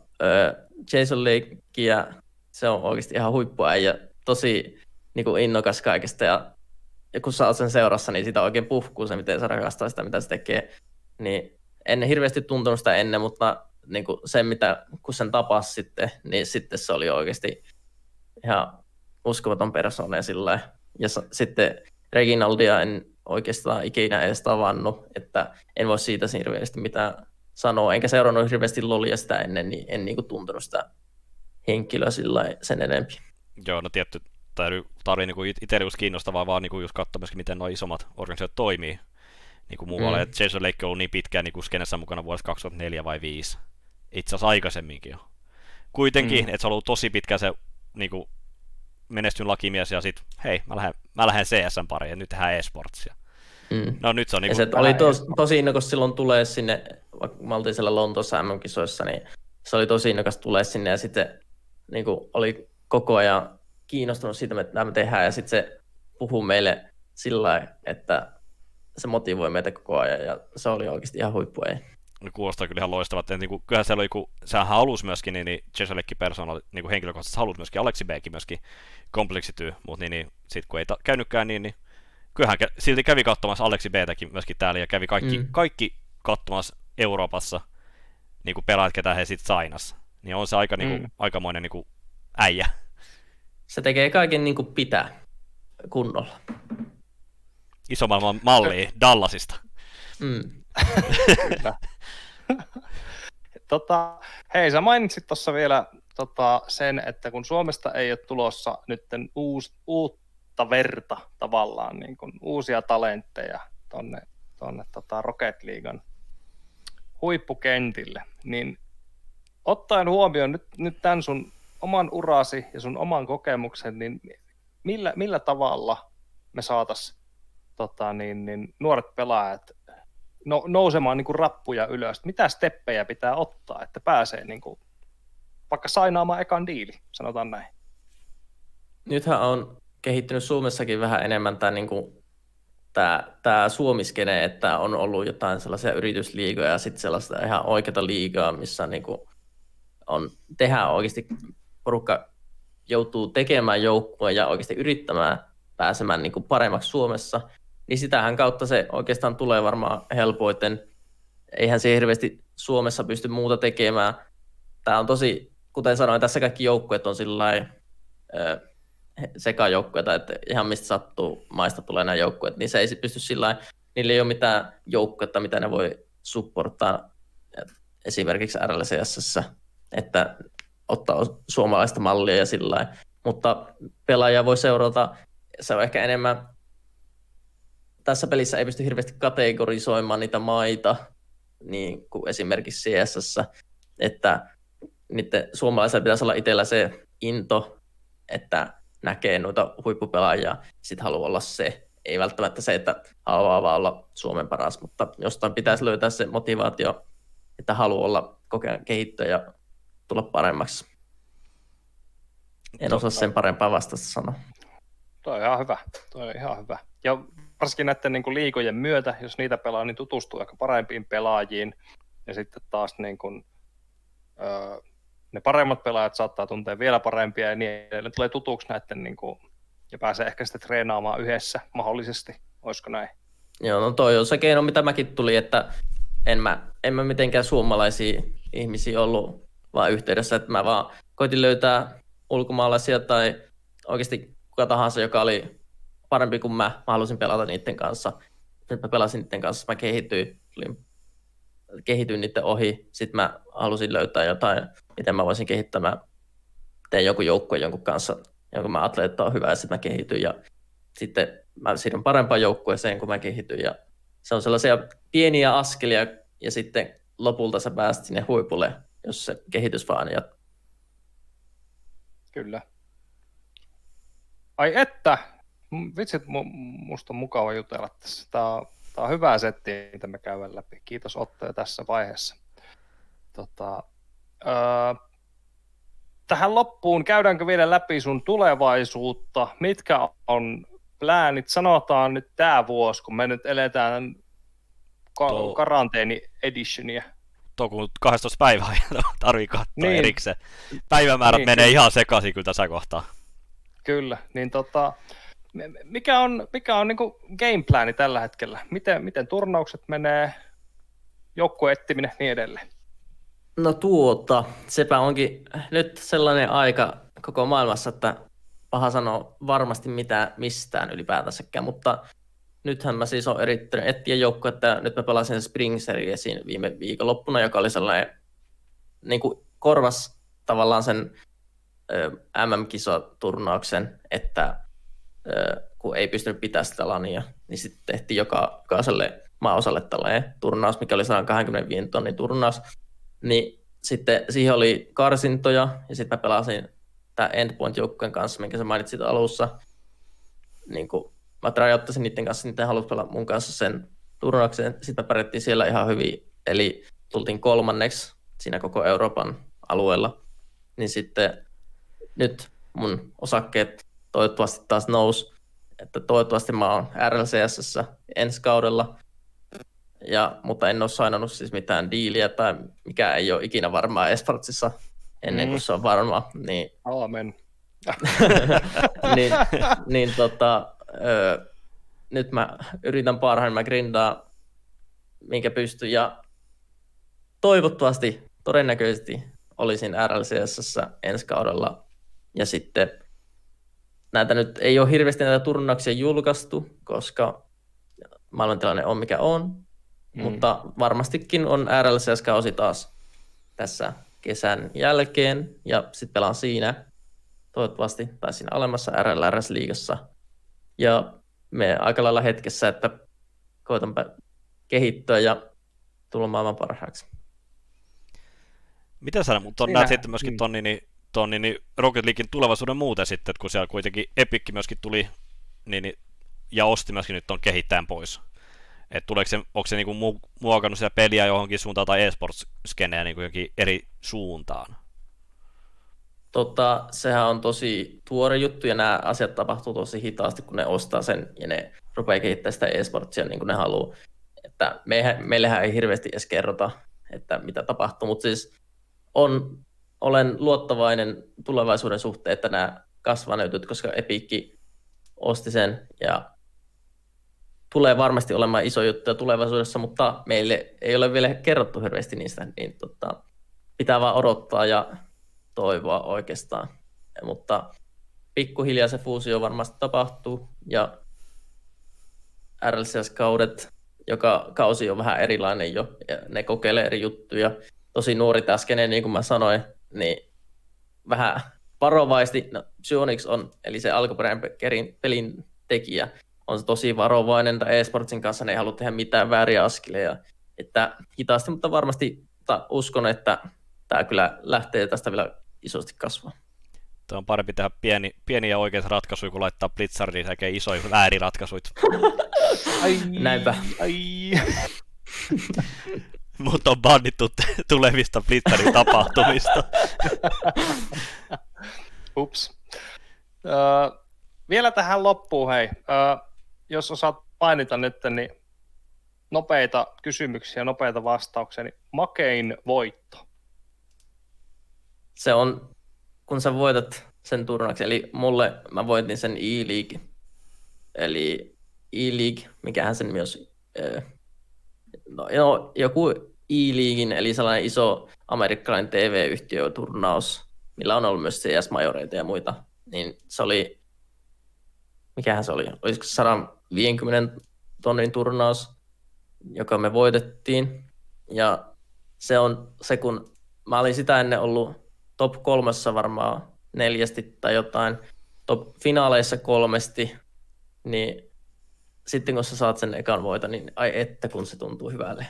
Jason Leikkiä, se on oikeasti ihan huippuäijä, tosi niin kuin innokas kaikesta ja, ja kun sä oot sen seurassa, niin sitä oikein puhkuu se, miten se rakastaa sitä, mitä se tekee. Niin en hirveästi tuntenut sitä ennen, mutta niin kuin sen, mitä, kun sen tapasi sitten, niin sitten se oli oikeasti ihan uskomaton persoona sillä. Ja s- sitten Reginaldia en oikeastaan ikinä edes tavannut, että en voi siitä hirveästi mitään sanoa, enkä seurannut hirveästi Lolia sitä ennen, niin en niinku tuntenut sitä henkilöä sillä sen enempi. Joo, no tietty täytyy tarvii niinku itselle just kiinnostavaa vaan niinku just katsoa myöskin, miten nuo isommat organisaatiot toimii niinku muualla. Mm. Mm. Jason Lake on ollut niin pitkään niinku skenessä mukana vuodesta 2004 vai 5. Itse asiassa aikaisemminkin jo. Kuitenkin, Mm. että se on ollut tosi pitkään se niinku menestyn lakimies ja sit hei, mä lähden, mä lähden CSN pariin ja nyt tehdään e-sportsia. Mm. No nyt se on Ja niinku... se oli tos, tosi innokas silloin tulee sinne, vaikka mä oltiin siellä Lontoossa MM-kisoissa, niin se oli tosi innokas tulee sinne ja sitten niin kuin oli koko ajan kiinnostunut siitä, mitä me tehdään ja sitten se puhuu meille sillä lailla, että se motivoi meitä koko ajan ja se oli oikeasti ihan huippu ei. ne kuulostaa kyllä ihan loistavat. Et niinku, kyllähän siellä oli, kun sehän halusi myöskin, niin, niin Jason Leckki persoona niinku henkilökohtaisesti halusi myöskin, Aleksi Bkin myöskin kompleksityy, mutta niin, niin sitten kun ei ta- käynytkään niin, niin kyllähän kä- silti kävi katsomassa Aleksi Btäkin myöskin täällä ja kävi kaikki, Mm. mm. kaikki katsomassa Euroopassa niin kuin pelaajat, ketä he sitten sainas. Niin on se aika, niin kuin, Mm. aikamoinen niin kuin, äijä. Se tekee kaiken niin kuin pitää kunnolla. Iso maailman malli Dallasista. Mm. Tota, hei, sä mainitsit tuossa vielä tota, sen, että kun Suomesta ei ole tulossa nyt uus, uutta verta tavallaan, niin kuin uusia talentteja tonne, tonne tota Rocket Leaguean huippukentille, niin ottaen huomioon nyt, nyt tämän sun oman urasi ja sun oman kokemuksen, niin millä, millä tavalla me saataisiin tota, niin, niin, nuoret pelaajat no, nousemaan niin kuin rappuja ylös. Mitä steppejä pitää ottaa, että pääsee niin kuin, vaikka sainaamaan ekan diili, sanotaan näin. Nythän on kehittynyt Suomessakin vähän enemmän tämä, niin kuin, tämä, tämä suomiskene, että on ollut jotain sellaisia yritysliigoja ja sitten sellaista ihan oikeata liigaa, missä niin kuin on, tehdään oikeasti, porukka joutuu tekemään joukkua ja oikeasti yrittämään pääsemään niin kuin paremmaksi Suomessa, niin sitähän kautta se oikeastaan tulee varmaan helpoiten. Eihän se hirveästi Suomessa pysty muuta tekemään. Tämä on tosi, kuten sanoin, tässä kaikki joukkueet on sillä sekajoukkueita, että ihan mistä sattuu maista tulee nämä joukkueet, niin se ei pysty sillä niillä ei ole mitään joukkuetta, mitä ne voi supporttaa esimerkiksi RLCS, että ottaa suomalaista mallia ja sillä. Mutta pelaaja voi seurata, se on ehkä enemmän, tässä pelissä ei pysty hirveästi kategorisoimaan niitä maita, niin kuin esimerkiksi CSS, että niiden suomalaisilla pitäisi olla itsellä se into, että näkee noita huippupelaajia, sitten haluaa olla se. Ei välttämättä se, että haluaa vaan olla Suomen paras, mutta jostain pitäisi löytää se motivaatio, että haluaa olla kokea kehittyä ja tulla paremmaksi. En osaa sen parempaa vastata sanoa. Tuo on ihan hyvä. Tuo on ihan hyvä. Ja varsinkin näiden niin kuin liikojen myötä, jos niitä pelaa, niin tutustuu ehkä parempiin pelaajiin. Ja sitten taas niin kuin, öö, ne paremmat pelaajat saattaa tuntea vielä parempia ja niin edelleen. Tulee tutuksi näiden niin kuin, ja pääsee ehkä sitten treenaamaan yhdessä mahdollisesti. Olisiko näin? Joo, no toi on se keino, mitä mäkin tuli, että en mä, en mä mitenkään suomalaisia ihmisiä ollut vaan yhteydessä, että mä vaan koitin löytää ulkomaalaisia tai oikeasti kuka tahansa, joka oli parempi kuin mä, mä halusin pelata niiden kanssa. Sitten mä pelasin niiden kanssa, mä kehityin, kehityin niiden ohi, sitten mä halusin löytää jotain, miten mä voisin kehittää, mä tein joku joukkue jonkun kanssa, jonka mä että on hyvä, ja sitten mä kehityin, ja sitten mä siirryn parempaan joukkueeseen, kun mä kehityn, ja se on sellaisia pieniä askelia, ja sitten lopulta sä pääst sinne huipulle, jos se kehitys vaan jatkuu. Kyllä. Ai että, vitsit, mu- musta on mukava jutella tässä. Tämä on, tää on hyvä setti, mitä me käydään läpi. Kiitos Otto tässä vaiheessa. Tota, öö, tähän loppuun käydäänkö vielä läpi sun tulevaisuutta? Mitkä on pläänit? Sanotaan nyt tämä vuosi, kun me nyt eletään ka- karanteeni editionia. Toukokuun 12 päivää ja tarvii katsoa Niin. erikseen. Päivämäärät Niin, menee ihan sekaisin kyllä tässä kohtaa. Kyllä, niin tota, mikä on, mikä on niin gameplani tällä hetkellä? Miten, miten turnaukset menee, joukkueettiminen niin edelleen? No tuota, sepä onkin nyt sellainen aika koko maailmassa, että paha sanoa varmasti mitään mistään ylipäätänsäkään, mutta nythän mä siis olen erittäin etsiä joukko, että nyt mä pelasin Spring Seriesin viime viikonloppuna, joka oli sellainen, niin kuin korvas tavallaan sen MM-kisaturnauksen, että kun ei pystynyt pitää sitä lania, niin sitten tehtiin joka, jokaiselle maaosalle tällainen turnaus, mikä oli 125 tonnin turnaus, niin sitten siihen oli karsintoja, ja sitten mä pelasin tämä Endpoint-joukkueen kanssa, minkä sä mainitsit alussa. Niin kuin mä tryottasin niiden kanssa, niiden halusi pelata mun kanssa sen turnauksen. Sitten me pärjättiin siellä ihan hyvin, eli tultiin kolmanneksi siinä koko Euroopan alueella. Niin sitten nyt mun osakkeet toivottavasti taas nous, että toivottavasti mä oon RLCS ensi kaudella, ja, mutta en ole sainannut siis mitään diiliä tai mikä ei ole ikinä varmaa Esportsissa ennen kuin mm. se on varma. Niin, Aamen. niin, niin tota, ö, nyt mä yritän parhaan, mä grindaa minkä pystyn ja toivottavasti, todennäköisesti olisin RLCS ensi kaudella ja sitten näitä nyt ei ole hirveästi näitä turnauksia julkaistu, koska maailmantilanne on mikä on, mm. mutta varmastikin on RLCS-kausi taas tässä kesän jälkeen, ja sitten pelaan siinä toivottavasti, tai siinä alemmassa RLRS-liigassa. Ja me aika lailla hetkessä, että koitan kehittyä ja tulla maailman parhaaksi. Mitä sä mutta näet sitten myöskin mm. ton, niin, ton niin, Rocket Leaguein tulevaisuuden muuten sitten, että kun siellä kuitenkin Epic myöskin tuli niin, niin, ja osti myöskin nyt ton kehittäjän pois. Et tuleeko se, onko se niinku mu- muokannut sitä peliä johonkin suuntaan tai esports-skeneä niinku johonkin eri suuntaan? Tota, sehän on tosi tuore juttu ja nämä asiat tapahtuu tosi hitaasti, kun ne ostaa sen ja ne rupeaa kehittämään sitä esportsia niin kuin ne haluaa. Että meihän, meillähän ei hirveästi edes kerrota, että mitä tapahtuu, mutta siis on, olen luottavainen tulevaisuuden suhteen, että nämä kasvaa koska Epic osti sen ja tulee varmasti olemaan iso juttu tulevaisuudessa, mutta meille ei ole vielä kerrottu hirveästi niistä, niin tota, pitää vaan odottaa ja toivoa oikeastaan. Mutta pikkuhiljaa se fuusio varmasti tapahtuu ja RLCS-kaudet, joka kausi on vähän erilainen jo, ja ne kokeilee eri juttuja. Tosi nuori täskenen, niin kuin mä sanoin, niin vähän varovaisesti, no Psyonix on, eli se alkuperäinen pelin tekijä, on se tosi varovainen tai eSportsin kanssa, ne ei halua tehdä mitään vääriä askeleja. Että hitaasti, mutta varmasti mutta uskon, että tämä kyllä lähtee tästä vielä isosti kasvaa. Tuo on parempi tehdä pieni, pieniä oikeita ratkaisuja, kuin laittaa Blitzardiin tekee isoja vääriratkaisuja. ai, Näinpä. Ai. Mutta on bannittu tulevista Blitzarin tapahtumista. Ups. Uh, vielä tähän loppuun, hei. Uh, jos osaat mainita nyt, niin nopeita kysymyksiä, nopeita vastauksia, niin makein voitto. Se on, kun sä voitat sen turnauksen, eli mulle mä voitin sen E-League, eli E-League, mikähän sen myös, no, no joku E-Leaguein, eli sellainen iso amerikkalainen TV-yhtiöturnaus, millä on ollut myös CS-majoreita ja muita, niin se oli, mikähän se oli, olisiko 150 tonnin turnaus, joka me voitettiin. Ja se on se, kun mä olin sitä ennen ollut top kolmessa varmaan neljästi tai jotain, top finaaleissa kolmesti, niin sitten kun sä saat sen ekan voita, niin ai että kun se tuntuu hyvälle.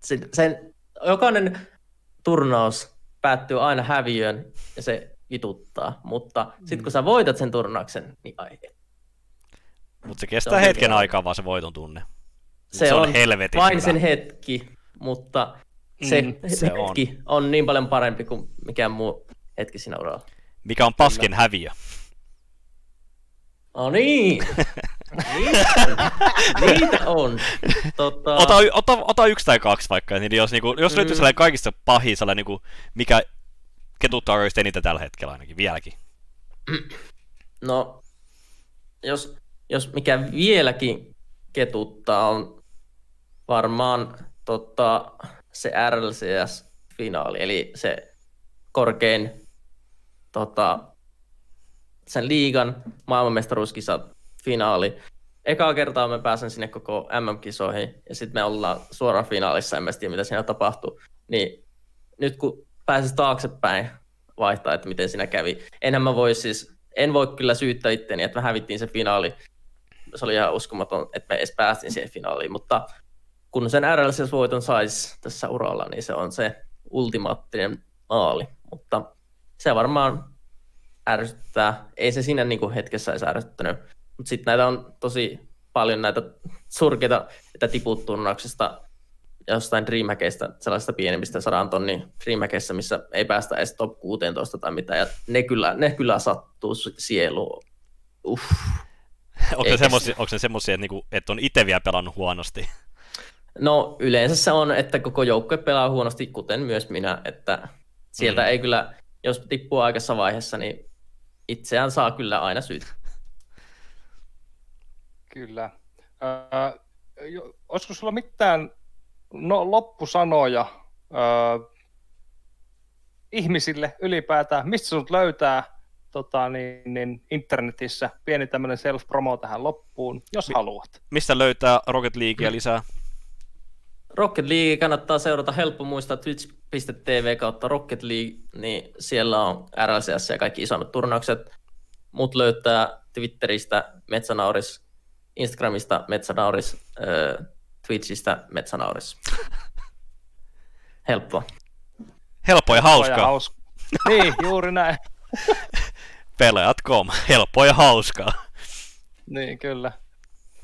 Sen, sen, jokainen turnaus päättyy aina häviöön ja se vituttaa, mutta sitten kun sä voitat sen turnauksen, niin ai mutta se kestää se hetken aikaa vaan se voiton tunne. Se, se on, on helvetin vain hyvä. sen hetki, mutta se, mm, se hetki on. on niin paljon parempi kuin mikään muu hetki siinä uralla. Mikä on pasken häviö? No niin. niitä, niitä on. Tota... Ota, ota, ota yksi tai kaksi vaikka, niin jos, niinku, jos mm. löytyy sellainen kaikista pahin, sellainen, niinku, mikä ketuttaa oikeasti eniten tällä hetkellä ainakin, vieläkin. No, jos jos mikä vieläkin ketuttaa, on varmaan tota, se RLCS-finaali, eli se korkein tota, sen liigan maailmanmestaruuskisa finaali. Ekaa kertaa mä pääsen sinne koko MM-kisoihin ja sitten me ollaan suoraan finaalissa, en mä tiedä mitä siinä tapahtuu. Niin nyt kun pääsis taaksepäin vaihtaa, että miten siinä kävi. Enhän mä voi siis, en voi kyllä syyttää itteni, että me hävittiin se finaali. Se oli ihan uskomaton, että me edes päästiin siihen finaaliin, mutta kun sen RLCS-voiton saisi tässä uralla, niin se on se ultimaattinen maali. Mutta se varmaan ärsyttää. Ei se siinä niinku hetkessä edes ärsyttänyt. Mutta sitten näitä on tosi paljon näitä surkeita, että tiput turnauksesta jostain Dreamhackeista, sellaisista pienemmistä sadan tonnin Dreamhackeissa, missä ei päästä edes top 16 tai mitään, ja ne kyllä, ne kyllä sattuu sieluun. Uff. onko, ne semmosia, onko ne semmoisia, että, niinku, että on itse vielä pelannut huonosti? No yleensä se on, että koko joukkue pelaa huonosti, kuten myös minä, että sieltä mm. ei kyllä, jos tippuu aikaisessa vaiheessa, niin itseään saa kyllä aina syytä. Kyllä. Öö, olisiko sulla mitään no, loppusanoja öö, ihmisille ylipäätään? Mistä sinut löytää tota, niin, niin, internetissä? Pieni tämmöinen self-promo tähän loppuun, jos Mi- haluat. Mistä löytää Rocket Leaguea mm. lisää? Rocket League kannattaa seurata, helppo muistaa twitch.tv kautta Rocket League, niin siellä on RLCS ja kaikki isommat turnaukset. Mut löytää Twitteristä Metsänauris, Instagramista Metsänauris, äh, Twitchistä Metsänauris. Helppoa. Helppo ja hauska. Ja haus... niin, juuri näin. Pelaajat.com, helppo ja hauskaa. Niin, kyllä.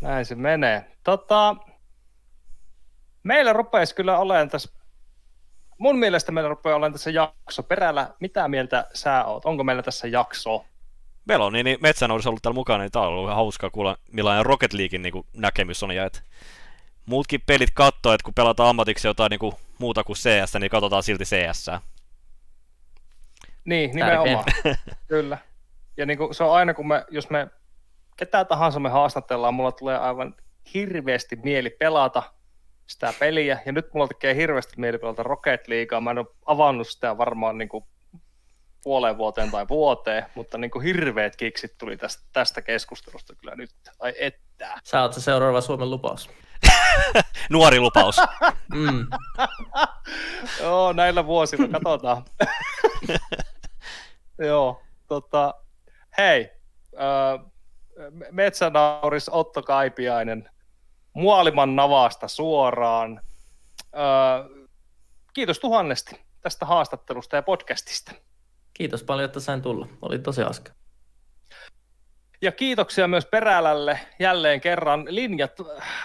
Näin se menee. Tota, meillä rupeaisi kyllä olemaan tässä, mun mielestä meillä rupeaa olemaan tässä jakso perällä. Mitä mieltä sä oot? Onko meillä tässä jakso? Meillä on niin, niin Metsän olisi ollut täällä mukana, niin tämä on ollut hauskaa kuulla, millainen Rocket Leaguein niin näkemys on. Ja et muutkin pelit katsoo, että kun pelataan ammatiksi jotain niin kuin muuta kuin CS, niin katsotaan silti CS. Niin, nimenomaan. Kyllä. Ja niin kuin se on aina, kun me, jos me ketä tahansa me haastatellaan, mulla tulee aivan hirveästi mieli pelata sitä peliä, ja nyt mulla tekee hirveästi mieli pelata Rocket Leaguea, mä en ole avannut sitä varmaan niin kuin puoleen vuoteen tai vuoteen, mutta niin kuin hirveät kiksit tuli tästä, tästä keskustelusta kyllä nyt. Ai että. Sä oot se seuraava Suomen lupaus. Nuori lupaus. mm. Joo, näillä vuosilla, katsotaan. Joo, tota, hei, äh, Metsänauris Otto Kaipiainen, Muoliman navasta suoraan. Äh, kiitos tuhannesti tästä haastattelusta ja podcastista. Kiitos paljon, että sain tulla. Oli tosi hauska. Ja kiitoksia myös Perälälle jälleen kerran. Linjat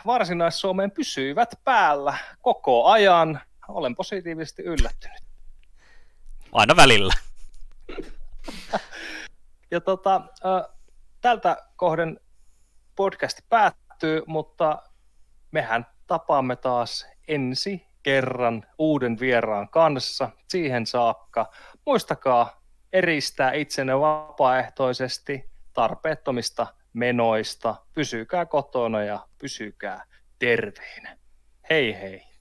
Varsinais-Suomeen pysyivät päällä koko ajan. Olen positiivisesti yllättynyt. Aina välillä. ja tota, tältä kohden podcast päättyy, mutta mehän tapaamme taas ensi kerran uuden vieraan kanssa. Siihen saakka muistakaa eristää itsenne vapaaehtoisesti tarpeettomista menoista. Pysykää kotona ja pysykää terveinä. Hei hei!